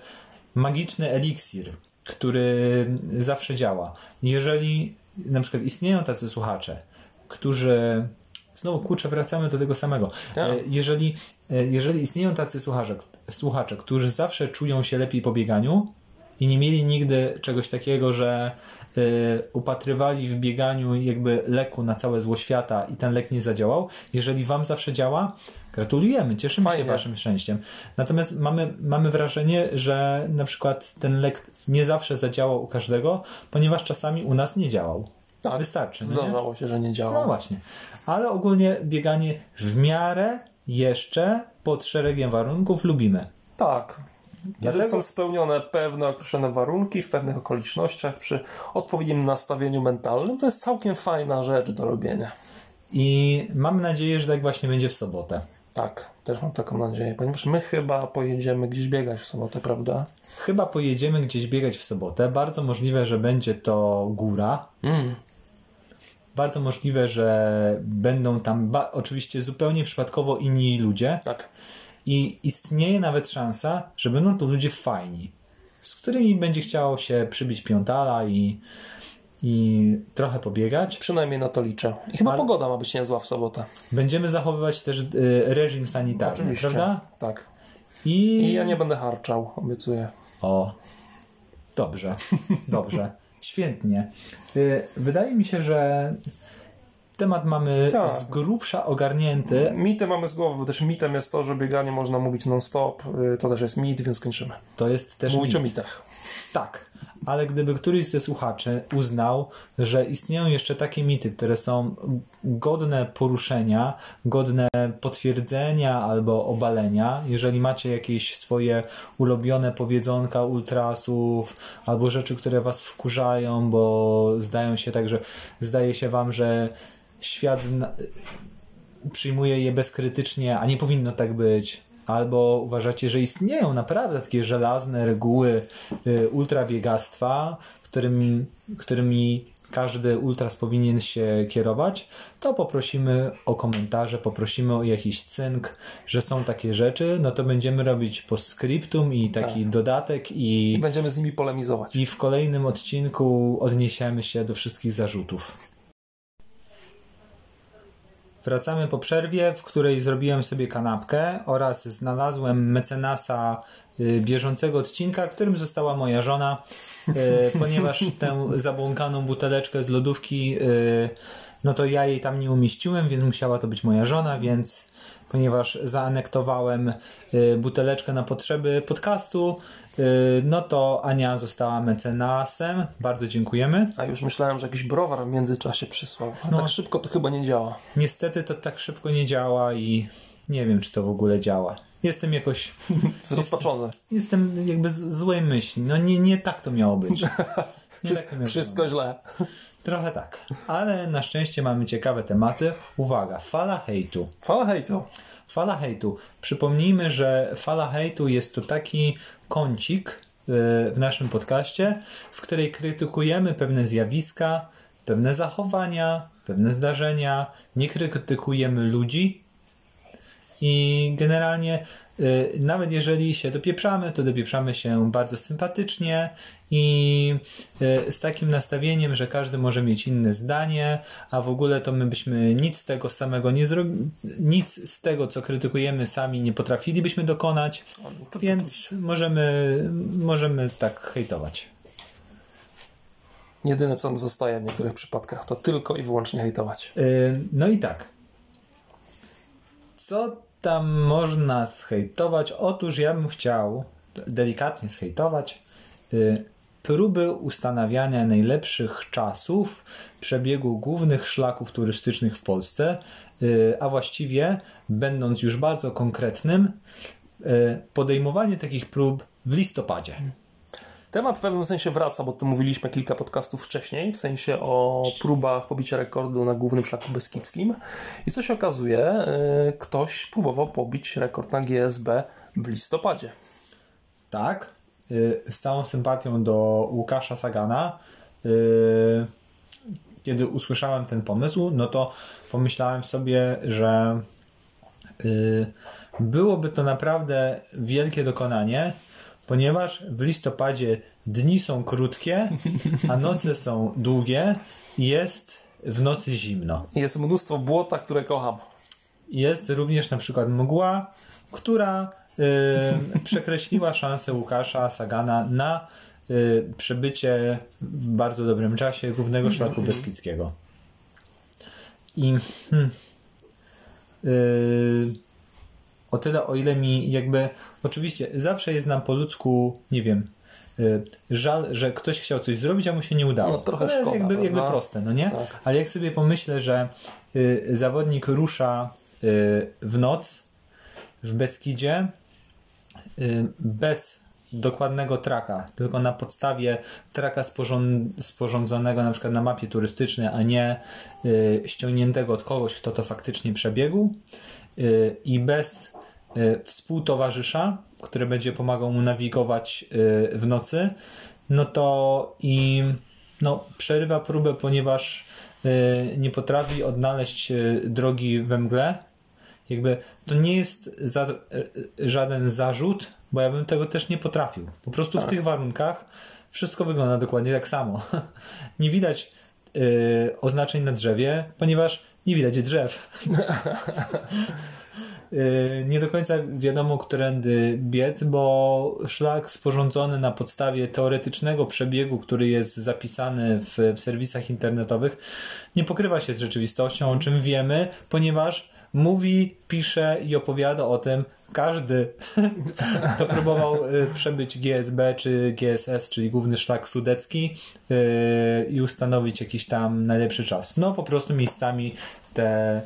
magiczny eliksir, który zawsze działa. Jeżeli na przykład istnieją tacy słuchacze, którzy Znowu, kurczę, wracamy do tego samego. Tak. E, Jeżeli, e, jeżeli istnieją tacy słuchacze, słuchacze, którzy zawsze czują się lepiej po bieganiu i nie mieli nigdy czegoś takiego, że e, upatrywali w bieganiu jakby leku na całe zło świata i ten lek nie zadziałał, jeżeli wam zawsze działa, gratulujemy, cieszymy się waszym szczęściem. Natomiast mamy, mamy wrażenie, że na przykład ten lek nie zawsze zadziałał u każdego, ponieważ czasami u nas nie działał. Tak, Wystarczy. no nie? Zdarzało się, że nie No działa. właśnie. Ale ogólnie bieganie w miarę jeszcze pod szeregiem warunków lubimy. Tak. Jeżeli Dlatego- są spełnione pewne określone warunki w pewnych okolicznościach przy odpowiednim nastawieniu mentalnym, to jest całkiem fajna rzecz do robienia. I mam nadzieję, że tak właśnie będzie w sobotę. Tak, też mam taką nadzieję, ponieważ my chyba pojedziemy gdzieś biegać w sobotę, prawda? Chyba pojedziemy gdzieś biegać w sobotę. Bardzo możliwe, że będzie to góra. Mm. Bardzo możliwe, że będą tam oczywiście zupełnie przypadkowo inni ludzie Tak. i istnieje nawet szansa, że będą to ludzie fajni, z którymi będzie chciało się przybić piątala i, i trochę pobiegać. Przynajmniej na to liczę. I chyba Ale- pogoda ma być niezła w sobotę. Będziemy zachowywać też y, reżim sanitarny, Oczywiście. prawda? Tak. I... I ja nie będę harczał, obiecuję. O, dobrze, dobrze, świetnie. Y, Wydaje mi się, że temat mamy Tak. z grubsza ogarnięty. Mity mamy z głowy, bo też mitem jest to, że bieganie można mówić non-stop. Y, To też jest mit, więc kończymy. To jest też Mówić o mit. mitach. Tak, ale gdyby któryś ze słuchaczy uznał, że istnieją jeszcze takie mity, które są godne poruszenia, godne potwierdzenia albo obalenia, jeżeli macie jakieś swoje ulubione powiedzonka ultrasów albo rzeczy, które was wkurzają, bo zdają się tak, że zdaje się wam, że świat zna- przyjmuje je bezkrytycznie, a nie powinno tak być. Albo uważacie, że istnieją naprawdę takie żelazne reguły y, ultrabiegactwa, którymi, którymi każdy ultras powinien się kierować, to poprosimy o komentarze, poprosimy o jakiś cynk, że są takie rzeczy, no to będziemy robić postscriptum i taki dodatek I i, będziemy z nimi polemizować. i w kolejnym odcinku odniesiemy się do wszystkich zarzutów. Wracamy po przerwie, w której zrobiłem sobie kanapkę oraz znalazłem mecenasa y, bieżącego odcinka, którym została moja żona, y, ponieważ tę zabłąkaną buteleczkę z lodówki, y, no to ja jej tam nie umieściłem, więc musiała to być moja żona, więc ponieważ zaanektowałem buteleczkę na potrzeby podcastu, no to Ania została mecenasem. Bardzo dziękujemy. A już myślałem, że jakiś browar w międzyczasie przysłał. A No. tak szybko to chyba nie działa. Niestety to tak szybko nie działa i nie wiem, czy to w ogóle działa. Jestem jakoś. Zrozpaczony. Jestem jakby z złej myśli. No nie, nie tak to miało być. Nie tak miało Wszystko źle. Trochę tak. Ale na szczęście mamy ciekawe tematy. Uwaga, fala hejtu. Fala hejtu. Fala hejtu. Przypomnijmy, że fala hejtu jest to taki kącik y, w naszym podcaście, w której krytykujemy pewne zjawiska, pewne zachowania, pewne zdarzenia, nie krytykujemy ludzi. I generalnie nawet jeżeli się dopieprzamy, to dopieprzamy się bardzo sympatycznie i y, z takim nastawieniem, że każdy może mieć inne zdanie, a w ogóle to my byśmy nic z tego samego nie zrobili, nic z tego, co krytykujemy sami nie potrafilibyśmy dokonać, więc możemy, możemy tak hejtować. Jedyne, co nam zostaje w niektórych przypadkach, to tylko i wyłącznie hejtować. Y, No i tak. Co tam można zhejtować? Otóż ja bym chciał delikatnie zhejtować y, próby ustanawiania najlepszych czasów przebiegu głównych szlaków turystycznych w Polsce, y, a właściwie, będąc już bardzo konkretnym, y, podejmowanie takich prób w listopadzie. Temat w pewnym sensie wraca, bo tu mówiliśmy kilka podcastów wcześniej, w sensie o próbach pobicia rekordu na głównym szlaku beskidzkim. I co się okazuje, yy, ktoś próbował pobić rekord na GSB w listopadzie. Tak, y, z całą sympatią do Łukasza Sagana. y, Kiedy usłyszałem ten pomysł, no to pomyślałem sobie, że y, byłoby to naprawdę wielkie dokonanie, ponieważ w listopadzie dni są krótkie, a noce są długie i jest w nocy zimno. Jest mnóstwo błota, które kocham. Jest również na przykład mgła, która y, przekreśliła szansę Łukasza Sagana na y, przebycie w bardzo dobrym czasie głównego szlaku Beskidzkiego. I hmm, y, o tyle, o ile mi jakby oczywiście zawsze jest nam po ludzku, nie wiem, y, żal, że ktoś chciał coś zrobić, a mu się nie udało. No, trochę to jest szkoda, jakby, jakby proste, no nie? Tak. Ale jak sobie pomyślę, że y, zawodnik rusza y, w noc w Beskidzie y, bez dokładnego traka, tylko na podstawie traka sporząd- sporządzonego na przykład na mapie turystycznej, a nie y, ściągniętego od kogoś, kto to faktycznie przebiegł y, i bez współtowarzysza, który będzie pomagał mu nawigować y, w nocy, no to i no, przerywa próbę, ponieważ y, nie potrafi odnaleźć y, drogi we mgle, jakby to nie jest za, y, żaden zarzut, bo ja bym tego też nie potrafił. Po prostu w tych warunkach wszystko wygląda dokładnie tak samo. nie widać y, oznaczeń na drzewie, ponieważ nie widać drzew. Y, nie do końca wiadomo, którędy biec, bo szlak sporządzony na podstawie teoretycznego przebiegu, który jest zapisany w, w serwisach internetowych, nie pokrywa się z rzeczywistością, o czym wiemy, ponieważ mówi, pisze i opowiada o tym każdy, kto próbował y, przebyć GSB czy GSS, czyli główny szlak sudecki y, i ustanowić jakiś tam najlepszy czas. No po prostu miejscami te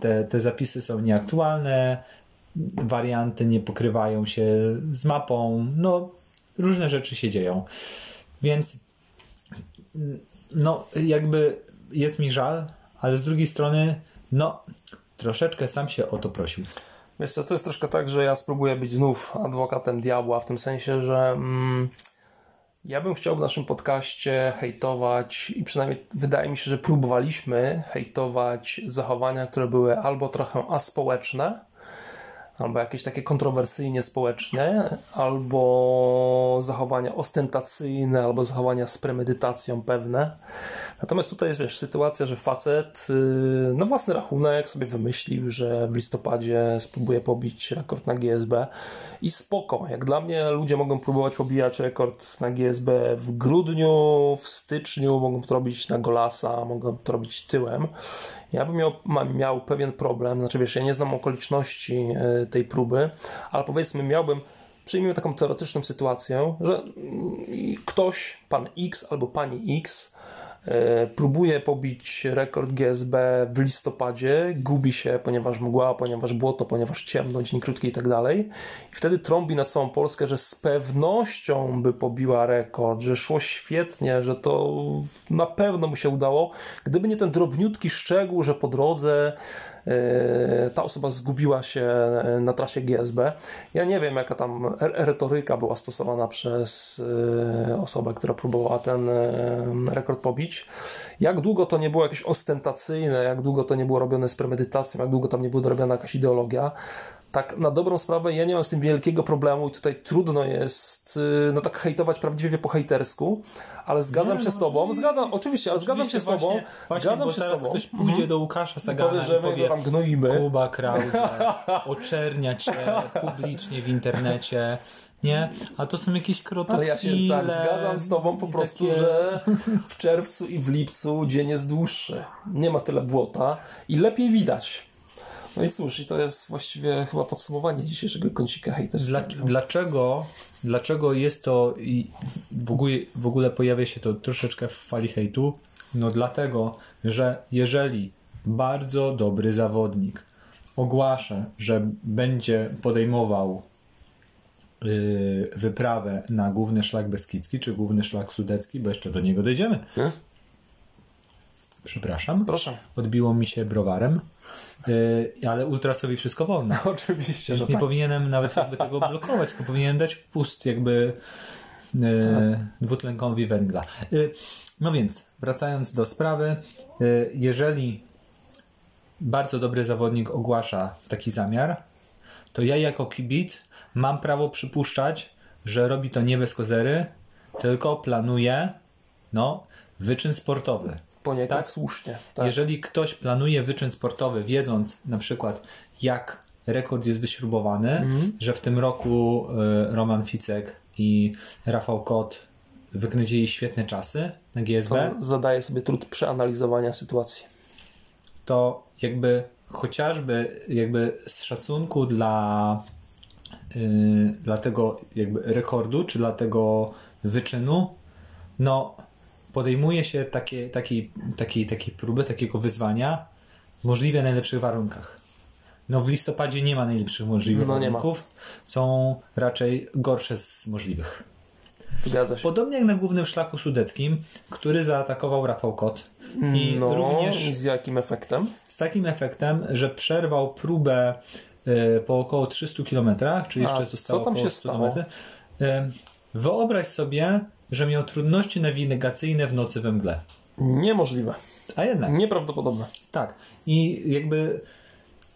te, te zapisy są nieaktualne, warianty nie pokrywają się z mapą, no różne rzeczy się dzieją. Więc no jakby jest mi żal, ale z drugiej strony no troszeczkę sam się o to prosił. Wiesz co, to jest troszkę tak, że ja spróbuję być znów adwokatem diabła, w tym sensie, że mm, ja bym chciał w naszym podcaście hejtować i przynajmniej wydaje mi się, że próbowaliśmy hejtować zachowania, które były albo trochę aspołeczne, albo jakieś takie kontrowersyjnie społecznie, albo zachowania ostentacyjne, albo zachowania z premedytacją pewne. Natomiast tutaj jest, wiesz, sytuacja, że facet yy, no własny rachunek sobie wymyślił, że w listopadzie spróbuje pobić rekord na GSB i spoko. Jak dla mnie ludzie mogą próbować pobijać rekord na GSB w grudniu, w styczniu, mogą to robić na Golasa, mogą to robić tyłem. Ja bym miał, miał pewien problem, znaczy wiesz, ja nie znam okoliczności yy, tej próby, ale powiedzmy miałbym przyjmijmy taką teoretyczną sytuację, że mm, ktoś, pan X albo pani X, E, próbuje pobić rekord GSB w listopadzie, gubi się, ponieważ mgła, ponieważ błoto, ponieważ ciemno, dzień krótki i tak dalej. I wtedy trąbi na całą Polskę, że z pewnością by pobiła rekord, że szło świetnie, że to na pewno mu się udało, gdyby nie ten drobniutki szczegół, że po drodze ta osoba zgubiła się e, na trasie GSB. Ja nie wiem, jaka tam retoryka była stosowana przez e, osobę, która próbowała ten rekord pobić. Jak długo to nie było jakieś ostentacyjne, jak długo to nie było robione z premedytacją, jak długo tam nie była robiona jakaś ideologia, tak na dobrą sprawę ja nie mam z tym wielkiego problemu i tutaj trudno jest y, no tak hejtować prawdziwie po hejtersku, ale zgadzam nie, się no, z tobą, zgadzam, oczywiście, ale zgadzam się z tobą, właśnie, zgadzam się z tobą. ktoś pójdzie mhm. do Łukasza Sagana powie, że powie, tam gnoimy. Kuba Krause, oczernia cię publicznie w internecie, nie? A to są jakieś krotochwile. Ale ja się tak zgadzam z tobą po prostu, takie... że w czerwcu i w lipcu dzień jest dłuższy. Nie ma tyle błota i lepiej widać. No i cóż, i to jest właściwie chyba podsumowanie dzisiejszego kącika hejterskiego. Dlaczego, dlaczego jest to i w ogóle, w ogóle pojawia się to troszeczkę w fali hejtu? No dlatego, że jeżeli bardzo dobry zawodnik ogłasza, że będzie podejmował yy, wyprawę na główny szlak Beskidzki, czy główny szlak Sudecki, bo jeszcze do niego dojdziemy. Przepraszam. Proszę. Odbiło mi się browarem. Yy, ale ultrasowi wszystko wolno. Oczywiście, że Nie tak. powinienem nawet jakby tego blokować, tylko powinienem dać pust jakby yy, tak. dwutlenkowi węgla. Yy, no więc, wracając do sprawy, yy, jeżeli bardzo dobry zawodnik ogłasza taki zamiar, to ja jako kibic mam prawo przypuszczać, że robi to nie bez kozery, tylko planuje no, wyczyn sportowy poniekąd tak? słusznie. Tak. Jeżeli ktoś planuje wyczyn sportowy, wiedząc na przykład jak rekord jest wyśrubowany, mm. że w tym roku y, Roman Ficek i Rafał Kot wykręcili świetne czasy na GSB. To zadaje sobie trud przeanalizowania sytuacji. To jakby chociażby jakby z szacunku dla, yy, dla tego jakby rekordu, czy dla tego wyczynu, no podejmuje się takie, takiej, takiej, takiej próby, takiego wyzwania w możliwie najlepszych warunkach. No w listopadzie nie ma najlepszych możliwych no, warunków. Są raczej gorsze z możliwych. Zgadza się. Podobnie jak na głównym szlaku sudeckim, który zaatakował Rafał Kot. I no, również i z jakim efektem? Z takim efektem, że przerwał próbę y, po około 300 km, czy jeszcze A, zostało co tam się stało? Y, wyobraź sobie, że miał trudności nawigacyjne w nocy we mgle. Niemożliwe. A jednak. Nieprawdopodobne. Tak. I jakby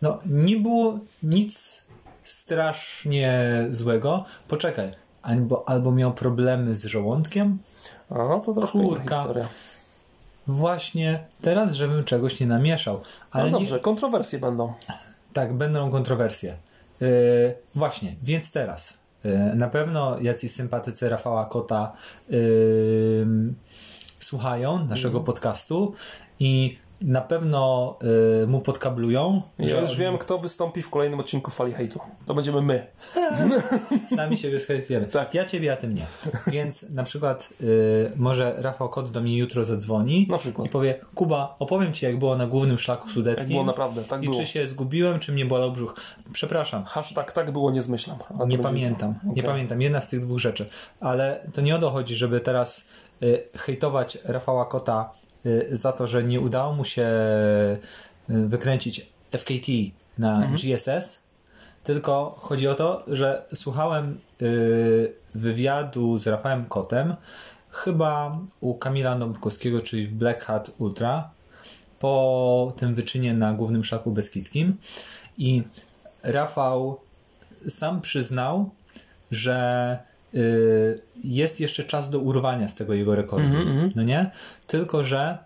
no, nie było nic strasznie złego. Poczekaj, albo, albo miał problemy z żołądkiem? A no to troszkę Kurka. historia. Właśnie teraz, żebym czegoś nie namieszał. Ale No nie, dobrze, kontrowersje będą. Tak, będą kontrowersje. Yy, właśnie, więc teraz. Yy, na pewno jacyś sympatycy Rafała Kota yy, słuchają naszego podcastu i na pewno yy, mu podkablują. Ja że już wiem, kto wystąpi w kolejnym odcinku Fali Hejtu. To będziemy my. Sami siebie schętniemy. Tak. Ja ciebie, a ty mnie. Więc na przykład yy, może Rafał Kot do mnie jutro zadzwoni Na przykład. i powie Kuba, opowiem ci jak było na głównym szlaku sudeckim. Jak było naprawdę, tak I było. czy się zgubiłem, czy mnie bolał brzuch. Przepraszam. Hashtag tak było, nie zmyślam. Nie pamiętam, jutro. nie pamiętam. Jedna z tych dwóch rzeczy. Ale to nie o to chodzi, żeby teraz y, hejtować Rafała Kota y, za to, że nie udało mu się y, wykręcić FKT na Mhm. GSS, tylko chodzi o to, że słuchałem y, wywiadu z Rafałem Kotem chyba u Kamila Nowakowskiego, czyli w Black Hat Ultra po tym wyczynie na głównym szlaku beskidzkim i Rafał sam przyznał, że y, jest jeszcze czas do urwania z tego jego rekordu. No nie? Tylko, że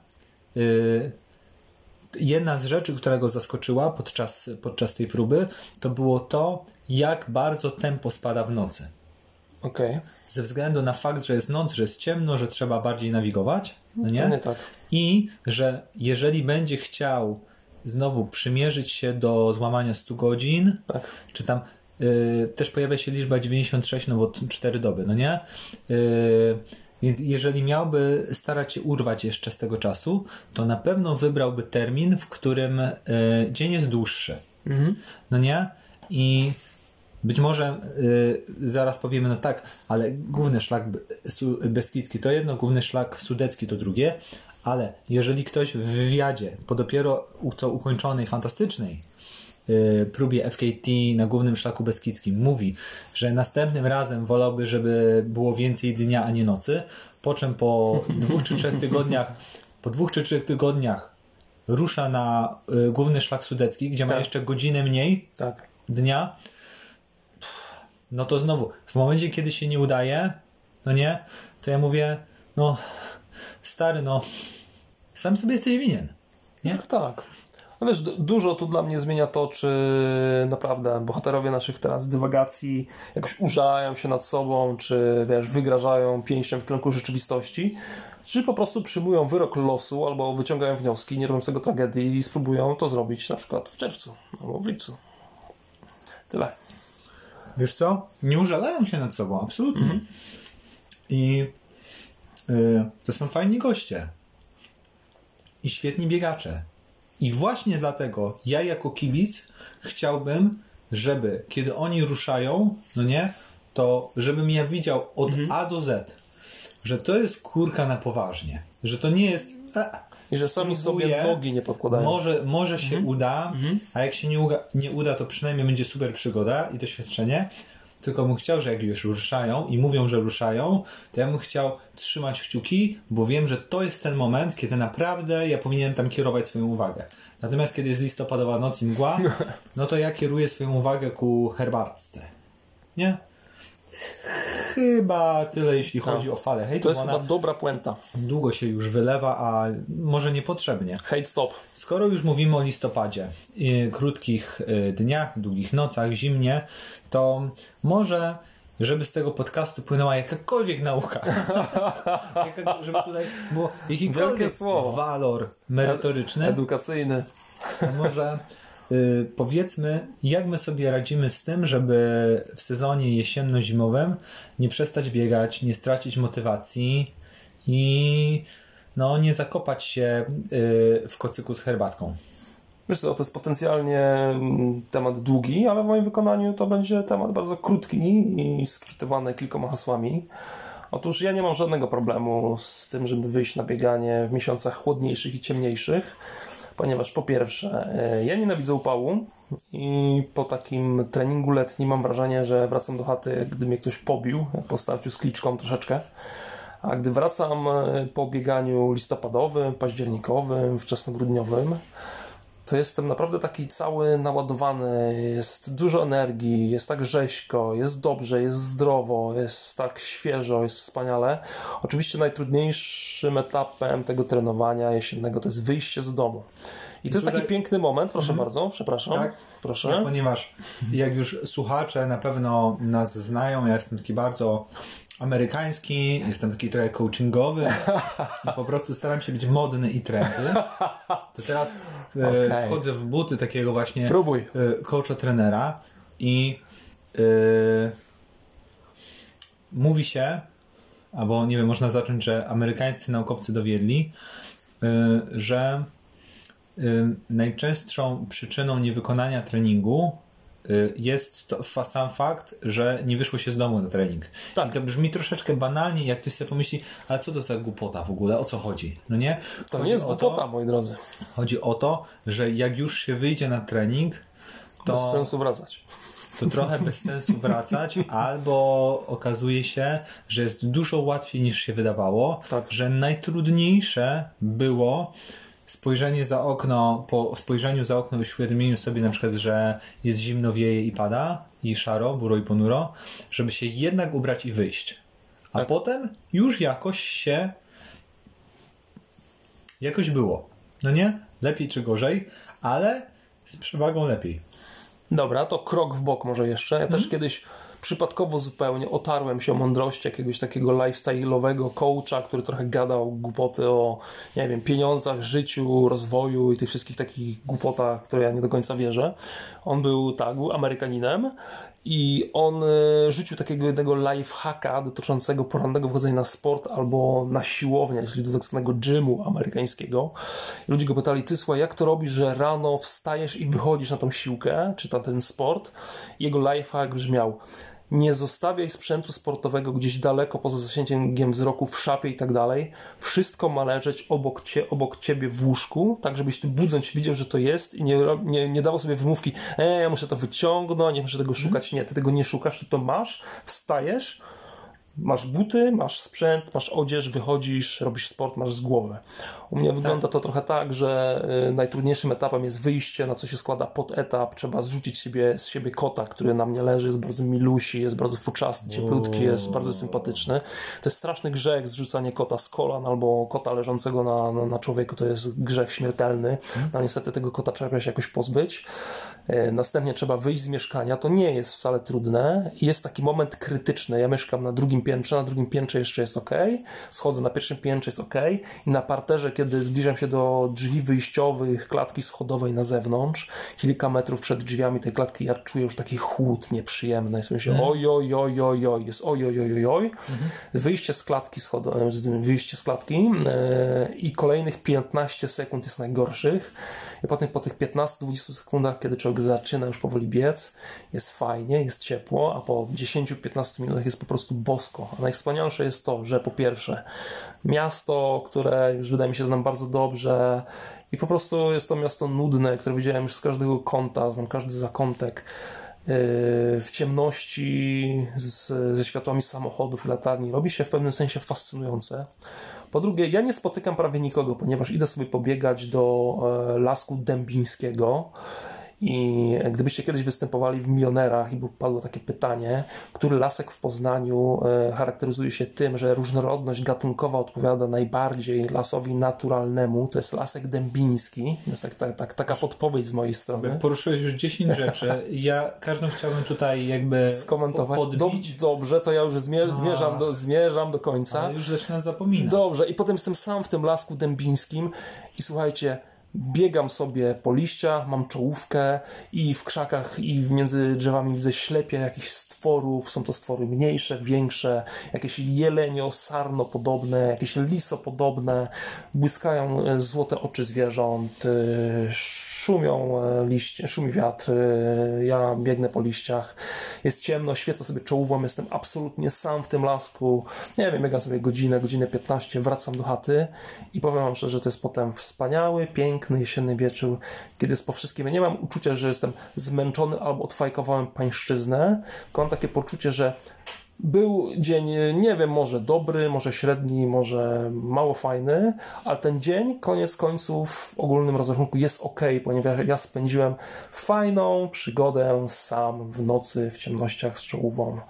y, jedna z rzeczy, która go zaskoczyła podczas, podczas tej próby, to było to, jak bardzo tempo spada w nocy. Okej. Ze względu na fakt, że jest noc, że jest ciemno, że trzeba bardziej nawigować, no nie? Tak. I że jeżeli będzie chciał znowu przymierzyć się do złamania 100 godzin, Tak. czy tam też pojawia się liczba 96, no bo t- 4 doby, no nie? Y, więc jeżeli miałby starać się urwać jeszcze z tego czasu, to na pewno wybrałby termin, w którym y, dzień jest dłuższy. No nie? I być może y, zaraz powiemy, no tak, ale główny szlak Beskidzki to jedno, główny szlak Sudecki to drugie, ale jeżeli ktoś w wywiadzie po dopiero co ukończonej, fantastycznej y, próbie FKT na głównym szlaku Beskidzkim mówi, że następnym razem wolałby, żeby było więcej dnia, a nie nocy, po czym po dwóch czy trzech tygodniach po dwóch czy trzech tygodniach rusza na y, główny szlak sudecki, gdzie ma Tak. jeszcze godzinę mniej Tak. dnia, no to znowu, w momencie, kiedy się nie udaje, no nie, to ja mówię, no stary, no sam sobie jesteś winien. Nie? Tak, tak. No wiesz, du- dużo tu dla mnie zmienia to, czy naprawdę bohaterowie naszych teraz dywagacji jakoś użalają się nad sobą, czy wiesz, wygrażają pięścią w kierunku rzeczywistości, czy po prostu przyjmują wyrok losu albo wyciągają wnioski, nie robią z tego tragedii i spróbują to zrobić na przykład w czerwcu albo w lipcu. Tyle. Wiesz co? Nie użalają się nad sobą, absolutnie. I y, to są fajni goście. I świetni biegacze. I właśnie dlatego ja jako kibic chciałbym, żeby kiedy oni ruszają, no nie, to żebym ja widział od A do Z, że to jest kurka na poważnie. Że to nie jest... A, I że sami spróbuję, sobie nogi nie podkładają. Może, może się uda, a jak się nie uda, nie uda, to przynajmniej będzie super przygoda i doświadczenie. Tylko bym chciał, że jak już ruszają i mówią, że ruszają, to ja bym chciał trzymać kciuki, bo wiem, że to jest ten moment, kiedy naprawdę ja powinienem tam kierować swoją uwagę. Natomiast kiedy jest listopadowa noc i mgła, no to ja kieruję swoją uwagę ku herbatce. Nie? Chyba tyle, jeśli chodzi o falę hejtu. To jest chyba dobra puenta. długo się już wylewa, a może niepotrzebnie. Hate stop. Skoro już mówimy o listopadzie, krótkich y, dniach, długich nocach, zimnie, to może, żeby z tego podcastu płynęła jakakolwiek nauka, Jaka, żeby tutaj było jakikolwiek walor merytoryczny, Edukacyjny. to może powiedzmy, jak my sobie radzimy z tym, żeby w sezonie jesienno-zimowym nie przestać biegać, nie stracić motywacji i no, nie zakopać się y, w kocyku z herbatką. Wiesz co, to jest potencjalnie mm, temat długi, ale w moim wykonaniu to będzie temat bardzo krótki i skwitowany kilkoma hasłami. Otóż ja nie mam żadnego problemu z tym, żeby wyjść na bieganie w miesiącach chłodniejszych i ciemniejszych, ponieważ po pierwsze, e, ja nienawidzę upału i po takim treningu letnim mam wrażenie, że wracam do chaty, gdy mnie ktoś pobił, po starciu z kliczką troszeczkę. A gdy wracam e, po bieganiu listopadowym, październikowym, wczesnogrudniowym, to jestem naprawdę taki cały naładowany, jest dużo energii, jest tak rzeźko, jest dobrze, jest zdrowo, jest tak świeżo, jest wspaniale. Oczywiście najtrudniejszym etapem tego trenowania jesiennego to jest wyjście z domu. I to jest taki piękny moment, proszę mhm. bardzo, przepraszam. Tak, proszę. Tak, ponieważ jak już słuchacze na pewno nas znają, ja jestem taki bardzo amerykański, jestem taki trochę coachingowy po prostu staram się być modny i trendy. To teraz e, okay. wchodzę w buty takiego właśnie Próbuj. E, coacha trenera i e, mówi się, albo nie wiem, można zacząć, że amerykańscy naukowcy dowiedli, że najczęstszą przyczyną niewykonania treningu jest to sam fakt, że nie wyszło się z domu na trening. Tak. I to brzmi troszeczkę banalnie, jak ktoś sobie pomyśli, ale co to za głupota w ogóle, o co chodzi? No nie? To chodzi nie jest głupota, to, moi drodzy. Chodzi o to, że jak już się wyjdzie na trening, to... Bez sensu wracać. To trochę bez sensu wracać, albo okazuje się, że jest dużo łatwiej niż się wydawało, tak. że najtrudniejsze było spojrzenie za okno, po spojrzeniu za okno uświadomieniu sobie na przykład, że jest zimno, wieje i pada i szaro, buro i ponuro, żeby się jednak ubrać i wyjść. A tak. potem już jakoś się jakoś było. No nie? Lepiej czy gorzej, ale z przewagą lepiej. Dobra, to krok w bok może jeszcze. Ja też mhm. kiedyś przypadkowo zupełnie otarłem się o mądrości jakiegoś takiego lifestyle'owego coacha, który trochę gadał głupoty o, nie wiem, pieniądzach, życiu, rozwoju i tych wszystkich takich głupotach, które ja nie do końca wierzę. On był, tak, był Amerykaninem i on e, rzucił takiego jednego lifehacka dotyczącego porannego wchodzenia na sport albo na siłownię, czyli do tak zwanego gymu amerykańskiego. I ludzie go pytali, ty słuchaj, jak to robisz, że rano wstajesz i wychodzisz na tą siłkę, czy na ten sport? Jego lifehack brzmiał, nie zostawiaj sprzętu sportowego gdzieś daleko poza zasięgiem wzroku w szafie i tak dalej. Wszystko ma leżeć obok, cie, obok ciebie w łóżku, tak żebyś ty budząc widział, że to jest i nie, nie, nie dawał sobie wymówki, e, ja muszę to wyciągnąć, nie muszę tego mhm. szukać. Nie, ty tego nie szukasz, ty to masz, wstajesz, masz buty, masz sprzęt, masz odzież, wychodzisz, robisz sport, masz z głowy. U mnie tak. wygląda to trochę tak, że y, najtrudniejszym etapem jest wyjście, na co się składa pod etap. Trzeba zrzucić siebie, z siebie kota, który na mnie leży, jest bardzo milusi, jest bardzo fuczasty, cieplutki, jest bardzo sympatyczny. To jest straszny grzech zrzucanie kota z kolan albo kota leżącego na, na, na człowieku, to jest grzech śmiertelny. Hmm. No niestety tego kota trzeba się jakoś pozbyć. Y, następnie trzeba wyjść z mieszkania. To nie jest wcale trudne. Jest taki moment krytyczny. Ja mieszkam na drugim piętrze, na drugim piętrze jeszcze jest ok. Schodzę na pierwszym piętrze, jest ok. I na parterze, kiedy zbliżam się do drzwi wyjściowych, klatki schodowej na zewnątrz, kilka metrów przed drzwiami tej klatki, ja czuję już taki chłód nieprzyjemny. Jest myślę, mm. oj, oj, oj, oj, oj, jest oj, oj, oj, oj, oj. Mm -hmm. Wyjście z klatki schodowej, wyjście z klatki yy, i kolejnych 15 sekund jest najgorszych. I potem po tych 15-20 sekundach, kiedy człowiek zaczyna już powoli biec, jest fajnie, jest ciepło, a po 10-15 minutach jest po prostu bosko. A najwspanialsze jest to, że po pierwsze, miasto, które już wydaje mi się znam bardzo dobrze i po prostu jest to miasto nudne, które widziałem już z każdego kąta, znam każdy zakątek yy, w ciemności z, ze światłami samochodów i latarni robi się w pewnym sensie fascynujące. Po drugie, ja nie spotykam prawie nikogo, ponieważ idę sobie pobiegać do e, lasku dębińskiego i gdybyście kiedyś występowali w Milionerach i padło takie pytanie, który lasek w Poznaniu e, charakteryzuje się tym, że różnorodność gatunkowa odpowiada najbardziej lasowi naturalnemu, to jest lasek dębiński. To jest tak, tak, tak, taka podpowiedź z mojej strony. Poruszyłeś już 10 rzeczy. Ja każdą chciałbym tutaj jakby skomentować. Podbić. dobrze, to ja już zmierzam do, zmierzam do końca. Ale już zaczynam zapominać. Dobrze, i potem jestem sam w tym lasku dębińskim i słuchajcie, biegam sobie po liściach, mam czołówkę i w krzakach i między drzewami widzę ślepia jakichś stworów, są to stwory mniejsze, większe, jakieś jelenio, sarno podobne, jakieś liso podobne, błyskają e, złote oczy zwierząt, e, szumią e, liście, szumi wiatr, ja biegnę po liściach, jest ciemno, świecę sobie czołówą, jestem absolutnie sam w tym lasku, nie wiem, biegam sobie godzinę, godzinę 15, wracam do chaty i powiem wam szczerze, że to jest potem wspaniały, piękny, jesienny wieczór, kiedy jest po wszystkim, ja nie mam uczucia, że jestem zmęczony albo odfajkowałem pańszczyznę, tylko mam takie poczucie, że Był dzień, nie wiem, może dobry, może średni, może mało fajny, ale ten dzień, koniec końców, w ogólnym rozrachunku jest ok, ponieważ ja spędziłem fajną przygodę sam w nocy, w ciemnościach z czołówą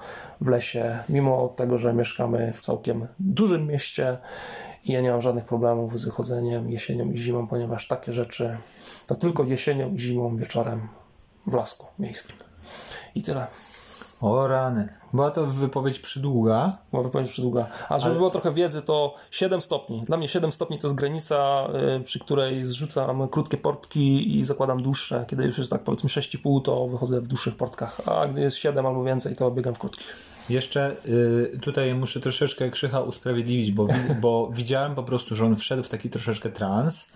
w lesie, mimo tego, że mieszkamy w całkiem dużym mieście i ja nie mam żadnych problemów z wychodzeniem jesienią i zimą, ponieważ takie rzeczy to tylko jesienią i zimą wieczorem w lasku miejskim. I tyle. O rany. Była to wypowiedź przydługa. Była wypowiedź przydługa. A żeby Ale... było trochę wiedzy, to 7 stopni. Dla mnie 7 stopni to jest granica, y, przy której zrzucam krótkie portki i zakładam dłuższe. Kiedy już jest tak powiedzmy 6,5, to wychodzę w dłuższych portkach. A gdy jest 7 albo więcej, to biegam w krótkich. Jeszcze y, tutaj muszę troszeczkę Krzycha usprawiedliwić, bo, bo widziałem po prostu, że on wszedł w taki troszeczkę trans.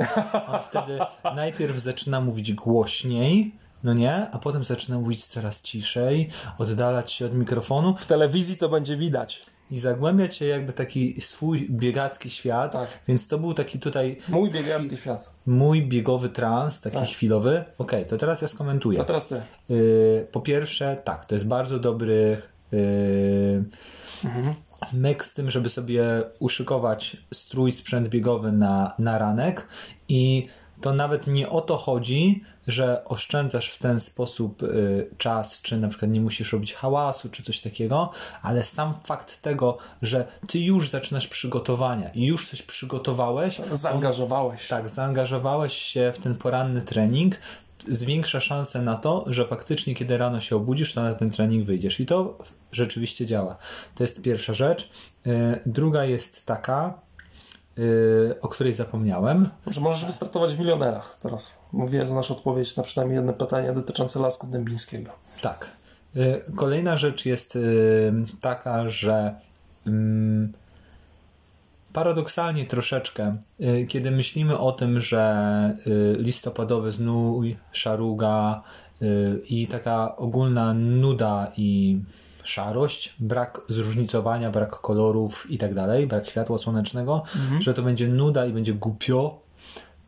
On wtedy najpierw zaczyna mówić głośniej, no nie? A potem zaczyna mówić coraz ciszej, oddalać się od mikrofonu. W telewizji to będzie widać. I zagłębiać się jakby taki swój biegacki świat, tak. więc to był taki tutaj... Mój biegacki świat. Mój biegowy trans, taki tak. chwilowy. Okej, okay, to teraz ja skomentuję. To teraz ty. Yy, po pierwsze, tak, to jest bardzo dobry yy, mhm. myk z tym, żeby sobie uszykować strój, sprzęt biegowy na, na ranek i to nawet nie o to chodzi, że oszczędzasz w ten sposób y, czas, czy na przykład nie musisz robić hałasu, czy coś takiego, ale sam fakt tego, że ty już zaczynasz przygotowania i już coś przygotowałeś. Zaangażowałeś. On, tak, zaangażowałeś się w ten poranny trening, zwiększa szansę na to, że faktycznie kiedy rano się obudzisz, to na ten trening wyjdziesz. I to rzeczywiście działa. To jest pierwsza rzecz. Y, druga jest taka, Yy, o której zapomniałem. Może możesz wystartować w milionerach teraz. Mówię, znasz odpowiedź na przynajmniej jedno pytanie dotyczące Lasku Dębińskiego. Tak. Yy, kolejna rzecz jest yy, taka, że paradoksalnie troszeczkę, kiedy myślimy o tym, że listopadowy znój, szaruga i taka ogólna nuda i szarość, brak zróżnicowania, brak kolorów i tak dalej, brak światła słonecznego, mhm. że to będzie nuda i będzie głupio,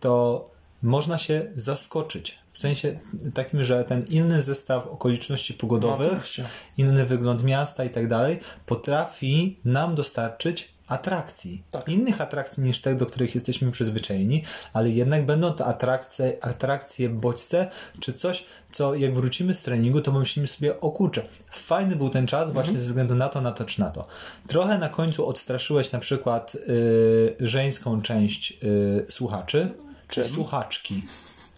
to można się zaskoczyć. W sensie takim, że ten inny zestaw okoliczności pogodowych, no, inny wygląd miasta i tak dalej, potrafi nam dostarczyć atrakcji. Tak. Innych atrakcji niż te, do których jesteśmy przyzwyczajeni, ale jednak będą to atrakcje, atrakcje bodźce, czy coś, co jak wrócimy z treningu, to myślimy sobie, o kurczę, fajny był ten czas mhm. właśnie ze względu na to, na to czy na to. Trochę na końcu odstraszyłeś na przykład yy, żeńską część yy, słuchaczy, Czym? słuchaczki.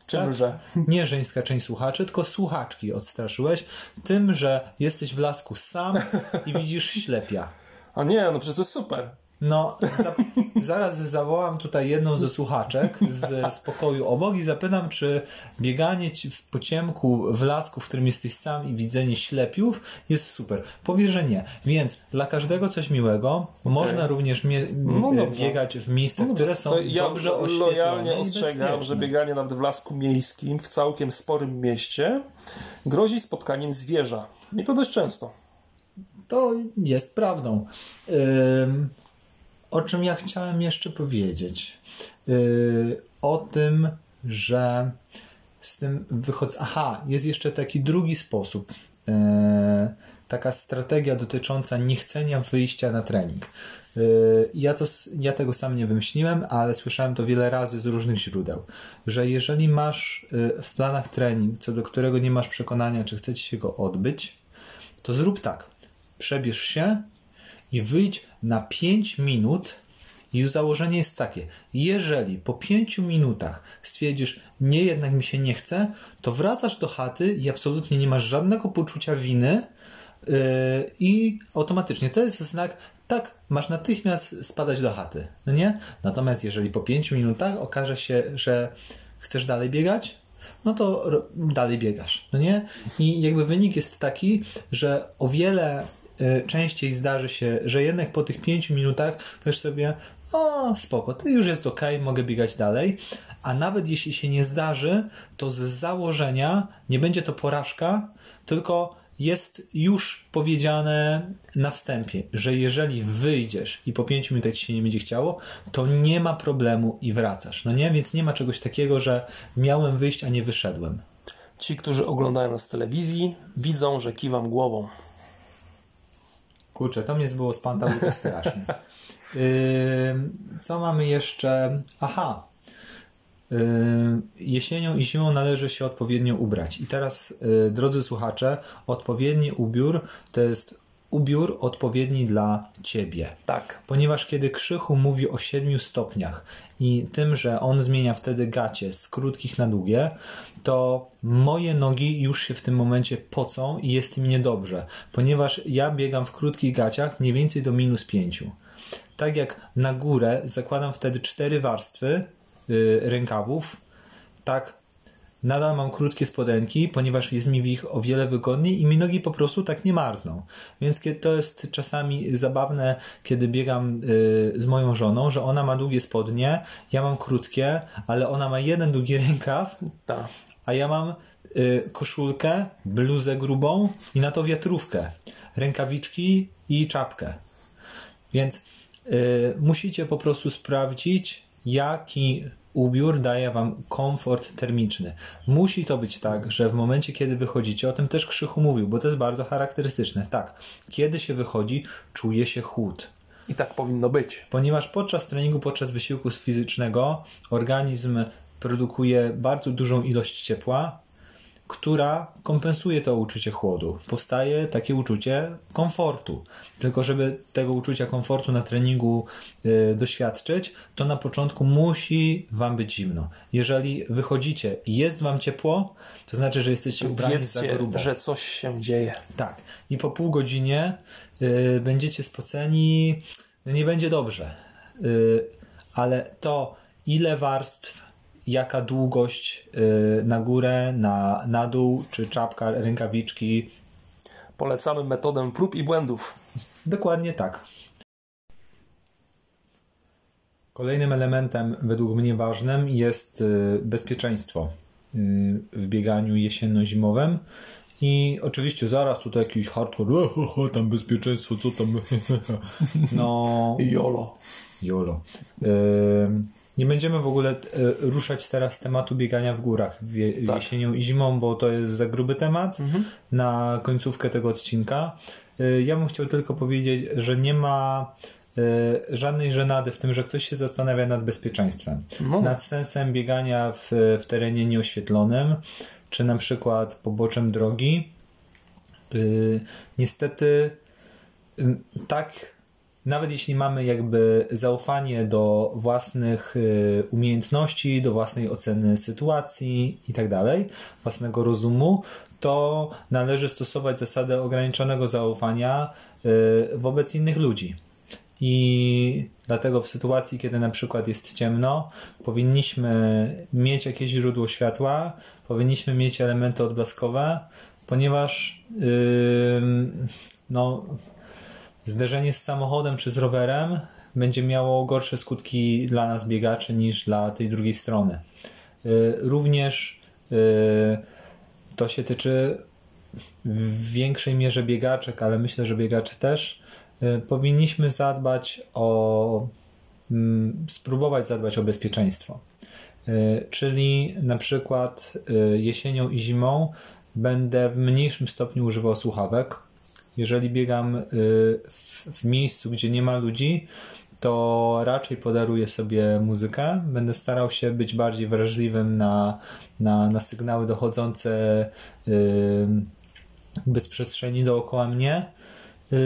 Czymże? Tak? Nie żeńska część słuchaczy, tylko słuchaczki odstraszyłeś tym, że jesteś w lasku sam i widzisz ślepia. A nie, no przecież to jest super. No, za, zaraz zawołam tutaj jedną ze słuchaczek z, z pokoju obok i zapytam, czy bieganie w pociemku w lasku, w którym jesteś sam i widzenie ślepiów jest super. Powie, że nie. Więc dla każdego coś miłego. Okay. Można również mie- no biegać w miejscach, no które są ja dobrze oświetlone. lojalnie ostrzegam, że bieganie nawet w lasku miejskim, w całkiem sporym mieście, grozi spotkaniem zwierza. I to dość często. To jest prawdą. O czym ja chciałem jeszcze powiedzieć? Yy, o tym, że z tym wychodzę. Aha, jest jeszcze taki drugi sposób. Yy, taka strategia dotycząca niechcenia wyjścia na trening. Yy, ja, to, ja tego sam nie wymyśliłem, ale słyszałem to wiele razy z różnych źródeł, że jeżeli masz w planach trening, co do którego nie masz przekonania, czy chcecie się go odbyć, to zrób tak przebierz się i wyjdź na 5 minut. I założenie jest takie: jeżeli po 5 minutach stwierdzisz, nie, jednak mi się nie chce, to wracasz do chaty i absolutnie nie masz żadnego poczucia winy. Yy, I automatycznie to jest znak, tak, masz natychmiast spadać do chaty, no nie? Natomiast jeżeli po 5 minutach okaże się, że chcesz dalej biegać, no to dalej biegasz, no nie? I jakby wynik jest taki, że o wiele częściej zdarzy się, że jednak po tych pięciu minutach powiesz sobie, o spoko, to już jest ok, mogę biegać dalej. A nawet jeśli się nie zdarzy, to z założenia nie będzie to porażka, tylko jest już powiedziane na wstępie, że jeżeli wyjdziesz i po pięciu minutach ci się nie będzie chciało, to nie ma problemu i wracasz. No nie? Więc nie ma czegoś takiego, że miałem wyjść, a nie wyszedłem. Ci, którzy oglądają nas z telewizji, widzą, że kiwam głową. Kurczę, to mnie zbyło z pantały strasznie. Yy, co mamy jeszcze? Aha. Jesienią i zimą należy się odpowiednio ubrać. I teraz, yy, drodzy słuchacze, odpowiedni ubiór to jest ubiór odpowiedni dla ciebie. Tak. Ponieważ kiedy Krzychu mówi o 7 stopniach i tym, że on zmienia wtedy gacie z krótkich na długie, to moje nogi już się w tym momencie pocą i jest im niedobrze, ponieważ ja biegam w krótkich gaciach mniej więcej do minus 5. Tak jak na górę zakładam wtedy cztery warstwy yy, rękawów, tak nadal mam krótkie spodenki, ponieważ jest mi w ich o wiele wygodniej i mi nogi po prostu tak nie marzną. Więc to jest czasami zabawne, kiedy biegam y, z moją żoną, że ona ma długie spodnie, ja mam krótkie, ale ona ma jeden długi rękaw, Ta. a ja mam y, koszulkę, bluzę grubą i na to wiatrówkę, rękawiczki i czapkę. Więc y, musicie po prostu sprawdzić, jaki ubiór daje wam komfort termiczny. Musi to być tak, że w momencie, kiedy wychodzicie, o tym też Krzychu mówił, bo to jest bardzo charakterystyczne. Tak, kiedy się wychodzi, czuje się chłód. I tak powinno być. Ponieważ podczas treningu, podczas wysiłku fizycznego organizm produkuje bardzo dużą ilość ciepła, która kompensuje to uczucie chłodu. Powstaje takie uczucie komfortu. Tylko żeby tego uczucia komfortu na treningu y, doświadczyć, to na początku musi wam być zimno. Jeżeli wychodzicie i jest wam ciepło, to znaczy, że jesteście ubrani za Wiedzcie, grubo. że coś się dzieje. Tak. I po pół godzinie y, będziecie spoceni, no nie będzie dobrze. Y, ale to, ile warstw, jaka długość y, na górę, na, na dół, czy czapka, rękawiczki, Polecamy metodę prób i błędów. Dokładnie tak. Kolejnym elementem, według mnie ważnym, jest y, bezpieczeństwo y, w bieganiu jesienno-zimowym. I oczywiście zaraz tutaj jakiś hardcore, "O, ho, ho, tam bezpieczeństwo, co tam. No, Jolo. Jolo. Ym, Nie będziemy w ogóle e, ruszać teraz z tematu biegania w górach wie, Tak. jesienią i zimą, bo to jest za gruby temat na końcówkę tego odcinka. E, Ja bym chciał tylko powiedzieć, że nie ma e, żadnej żenady w tym, że ktoś się zastanawia nad bezpieczeństwem. No. Nad sensem biegania w, w terenie nieoświetlonym, czy na przykład poboczem drogi. Niestety tak nawet jeśli mamy jakby zaufanie do własnych y, umiejętności, do własnej oceny sytuacji i tak dalej, własnego rozumu, to należy stosować zasadę ograniczonego zaufania y, wobec innych ludzi. I dlatego w sytuacji, kiedy na przykład jest ciemno, powinniśmy mieć jakieś źródło światła, powinniśmy mieć elementy odblaskowe, ponieważ ym, no, zderzenie z samochodem czy z rowerem będzie miało gorsze skutki dla nas biegaczy niż dla tej drugiej strony. Y, Również y, to się tyczy w większej mierze biegaczek, ale myślę, że biegacze też. Y, Powinniśmy zadbać o, mm, spróbować zadbać o bezpieczeństwo. Czyli na przykład jesienią i zimą będę w mniejszym stopniu używał słuchawek. Jeżeli biegam y, w, miejscu, gdzie nie ma ludzi, to raczej podaruję sobie muzykę. Będę starał się być bardziej wrażliwym na, na, na sygnały dochodzące y, bez przestrzeni dookoła mnie. Y,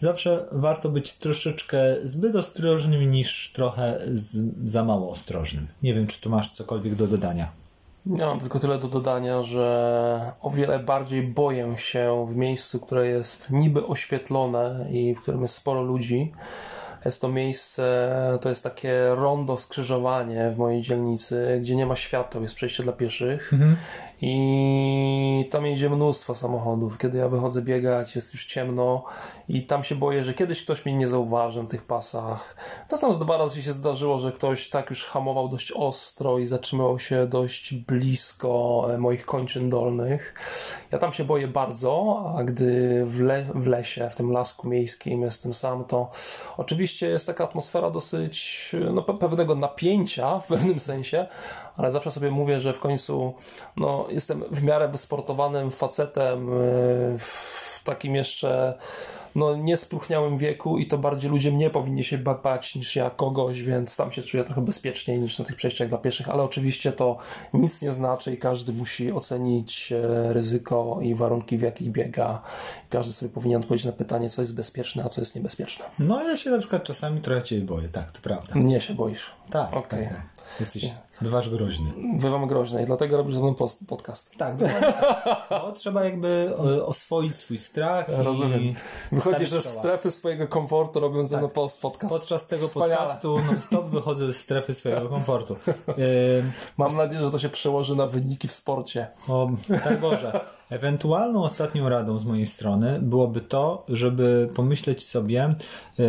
Zawsze warto być troszeczkę zbyt ostrożnym niż trochę z, za mało ostrożnym. Nie wiem, czy tu masz cokolwiek do dodania. Ja mam tylko tyle do dodania, że o wiele bardziej boję się w miejscu, które jest niby oświetlone i w którym jest sporo ludzi. Jest to miejsce, to jest takie rondo skrzyżowanie w mojej dzielnicy, gdzie nie ma świateł, jest przejście dla pieszych. I tam jedzie mnóstwo samochodów. Kiedy ja wychodzę biegać, jest już ciemno i tam się boję, że kiedyś ktoś mnie nie zauważy na tych pasach. To tam z dwa razy się zdarzyło, że ktoś tak już hamował dość ostro i zatrzymał się dość blisko e, moich kończyn dolnych. Ja tam się boję bardzo, a gdy w, le w lesie, w tym lasku miejskim jestem sam, to oczywiście jest taka atmosfera dosyć no, pe- pewnego napięcia w pewnym sensie, ale zawsze sobie mówię, że w końcu no, jestem w miarę wysportowanym facetem, yy, w takim jeszcze no, niespróchniałym wieku i to bardziej ludzie mnie powinni się bać niż ja kogoś, więc tam się czuję trochę bezpieczniej niż na tych przejściach dla pieszych, ale oczywiście to nic nie znaczy i każdy musi ocenić e, ryzyko i warunki, w jakich biega. Każdy sobie powinien odpowiedzieć na pytanie, co jest bezpieczne, a co jest niebezpieczne. No ja się na przykład czasami trochę Ciebie boję, tak, to prawda. Mnie się boisz. Tak, Okej. tak, tak. Jesteś, bywasz groźny. Bywam groźny i dlatego robisz ze mną post- podcast. Tak, dokładnie. No, trzeba jakby e, oswoić swój strach Rozumiem. i Wychodzisz ze strefy swojego komfortu, robiąc ze mną Tak. post podcast. Podczas tego Wspaniale. podcastu non-stop wychodzę ze strefy swojego komfortu. E, Mam nadzieję, że to się przełoży na wyniki w sporcie. O, tak Boże. Ewentualną ostatnią radą z mojej strony byłoby to, żeby pomyśleć sobie, yy,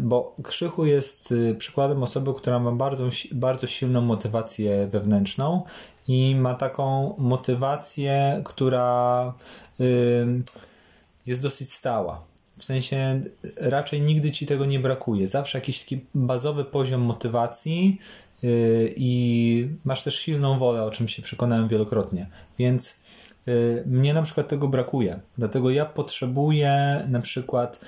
bo Krzychu jest yy, przykładem osoby, która ma bardzo, bardzo silną motywację wewnętrzną i ma taką motywację, która yy, jest dosyć stała. W sensie raczej nigdy ci tego nie brakuje. Zawsze jakiś taki bazowy poziom motywacji i masz też silną wolę, o czym się przekonałem wielokrotnie. Więc mnie na przykład tego brakuje. Dlatego ja potrzebuję na przykład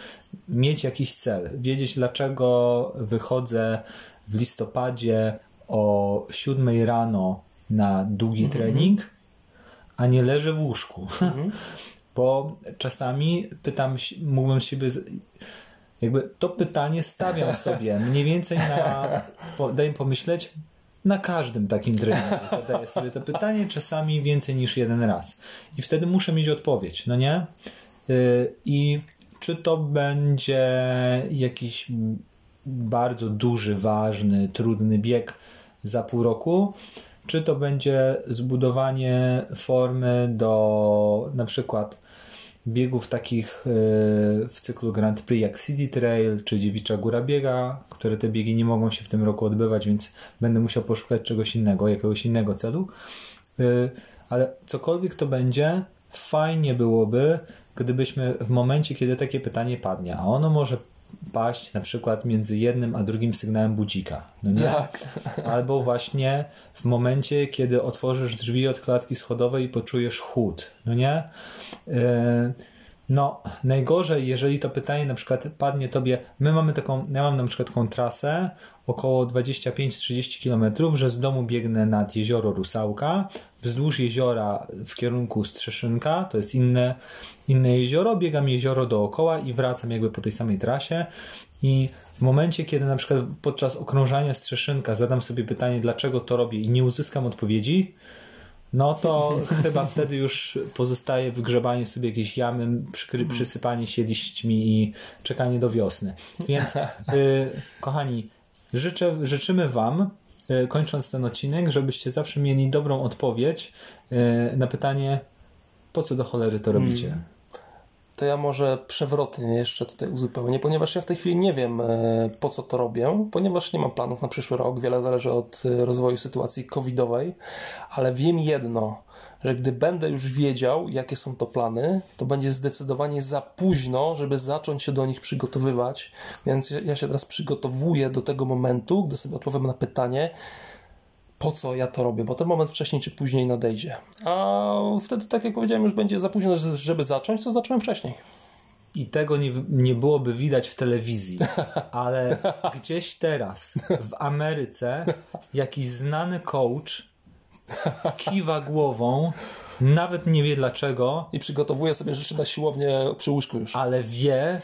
mieć jakiś cel, wiedzieć dlaczego wychodzę w listopadzie o 7 rano na długi trening, a nie leżę w łóżku. Bo czasami pytam, mógłbym siebie, jakby to pytanie stawiam sobie mniej więcej na, po, daj mi pomyśleć, na każdym takim treningu zadaję sobie to pytanie, czasami więcej niż jeden raz. I wtedy muszę mieć odpowiedź, no nie? Yy, I czy to będzie jakiś bardzo duży, ważny, trudny bieg za pół roku, czy to będzie zbudowanie formy do na przykład biegów takich yy, w cyklu Grand Prix jak City Trail czy Dziewicza Góra Biega, które te biegi nie mogą się w tym roku odbywać, więc będę musiał poszukać czegoś innego, jakiegoś innego celu. Yy, Ale cokolwiek to będzie, fajnie byłoby, gdybyśmy w momencie, kiedy takie pytanie padnie, a ono może paść na przykład między jednym a drugim sygnałem budzika. No nie? Jak? Albo właśnie w momencie, kiedy otworzysz drzwi od klatki schodowej i poczujesz chłód, no nie? Yy, No, najgorzej, jeżeli to pytanie na przykład padnie tobie, my mamy taką, ja mam na przykład taką trasę około 25-30 km, że z domu biegnę nad jezioro Rusałka, wzdłuż jeziora w kierunku Strzeszynka, to jest inne, inne jezioro, biegam jezioro dookoła i wracam jakby po tej samej trasie i w momencie, kiedy na przykład podczas okrążania Strzeszynka zadam sobie pytanie, dlaczego to robię i nie uzyskam odpowiedzi, no to chyba wtedy już pozostaje wygrzebanie sobie jakiejś jamy, przykry, przysypanie się liśćmi i czekanie do wiosny. Więc y, kochani, życzę, życzymy Wam, y, kończąc ten odcinek, żebyście zawsze mieli dobrą odpowiedź y, na pytanie, po co do cholery to robicie? To ja może przewrotnie jeszcze tutaj uzupełnię, ponieważ ja w tej chwili nie wiem e, po co to robię, ponieważ nie mam planów na przyszły rok, wiele zależy od e, rozwoju sytuacji covidowej, ale wiem jedno, że gdy będę już wiedział, jakie są to plany, to będzie zdecydowanie za późno, żeby zacząć się do nich przygotowywać, więc ja- ja się teraz przygotowuję do tego momentu, gdy sobie odpowiem na pytanie, po co ja to robię, bo ten moment wcześniej czy później nadejdzie. A wtedy, tak jak powiedziałem, już będzie za późno, że- żeby zacząć, to zacząłem wcześniej. I tego nie, nie byłoby widać w telewizji, ale gdzieś teraz w Ameryce jakiś znany coach kiwa głową, nawet nie wie dlaczego, I przygotowuję sobie rzeczy na siłownię przy łóżku już. ale wie,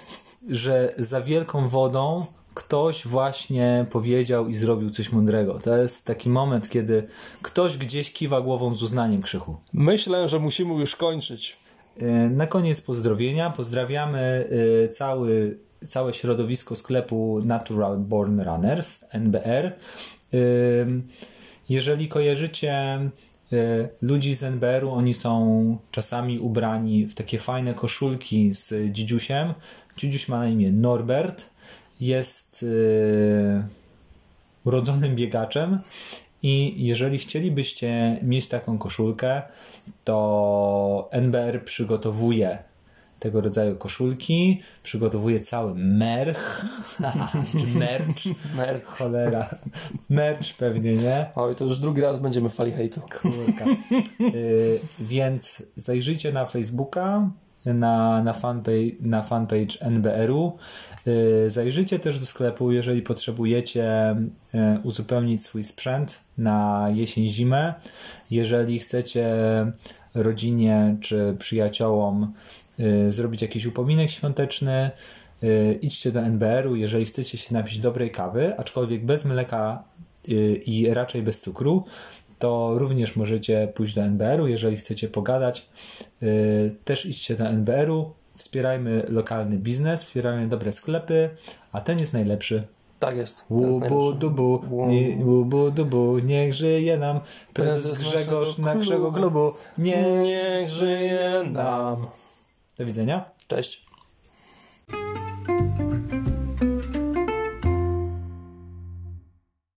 że za wielką wodą ktoś właśnie powiedział i zrobił coś mądrego. To jest taki moment, kiedy ktoś gdzieś kiwa głową z uznaniem krzychu. Myślę, że musimy już kończyć. E, Na koniec pozdrowienia. Pozdrawiamy e, cały, całe środowisko sklepu Natural Born Runners, NBR. E, Jeżeli kojarzycie ludzi z NBR-u, oni są czasami ubrani w takie fajne koszulki z dzidziusiem. Dzidziuś ma na imię Norbert. Jest e, urodzonym biegaczem i jeżeli chcielibyście mieć taką koszulkę, to NBR przygotowuje tego rodzaju koszulki, przygotowuje cały merch, czy merch, Merch. cholera, merch pewnie, nie? Oj, to już drugi raz będziemy w fali hejtu. Kurka. Y, więc zajrzyjcie na Facebooka, na, na, fanpage, na fanpage NBR-u. Y, zajrzyjcie też do sklepu, jeżeli potrzebujecie y, uzupełnić swój sprzęt na jesień-zimę. Jeżeli chcecie rodzinie czy przyjaciołom y, zrobić jakiś upominek świąteczny, idźcie do NBR-u, jeżeli chcecie się napić dobrej kawy, aczkolwiek bez mleka i raczej bez cukru, to również możecie pójść do NBR-u, jeżeli chcecie pogadać. Y, też idźcie do NBR-u, wspierajmy lokalny biznes, wspierajmy dobre sklepy, a ten jest najlepszy. Tak jest. Łubu dubu, łubu dubu, niech żyje nam prezes, prezes Grzegorz naszego klubu. Nie, niech żyje nam. Do widzenia. Cześć.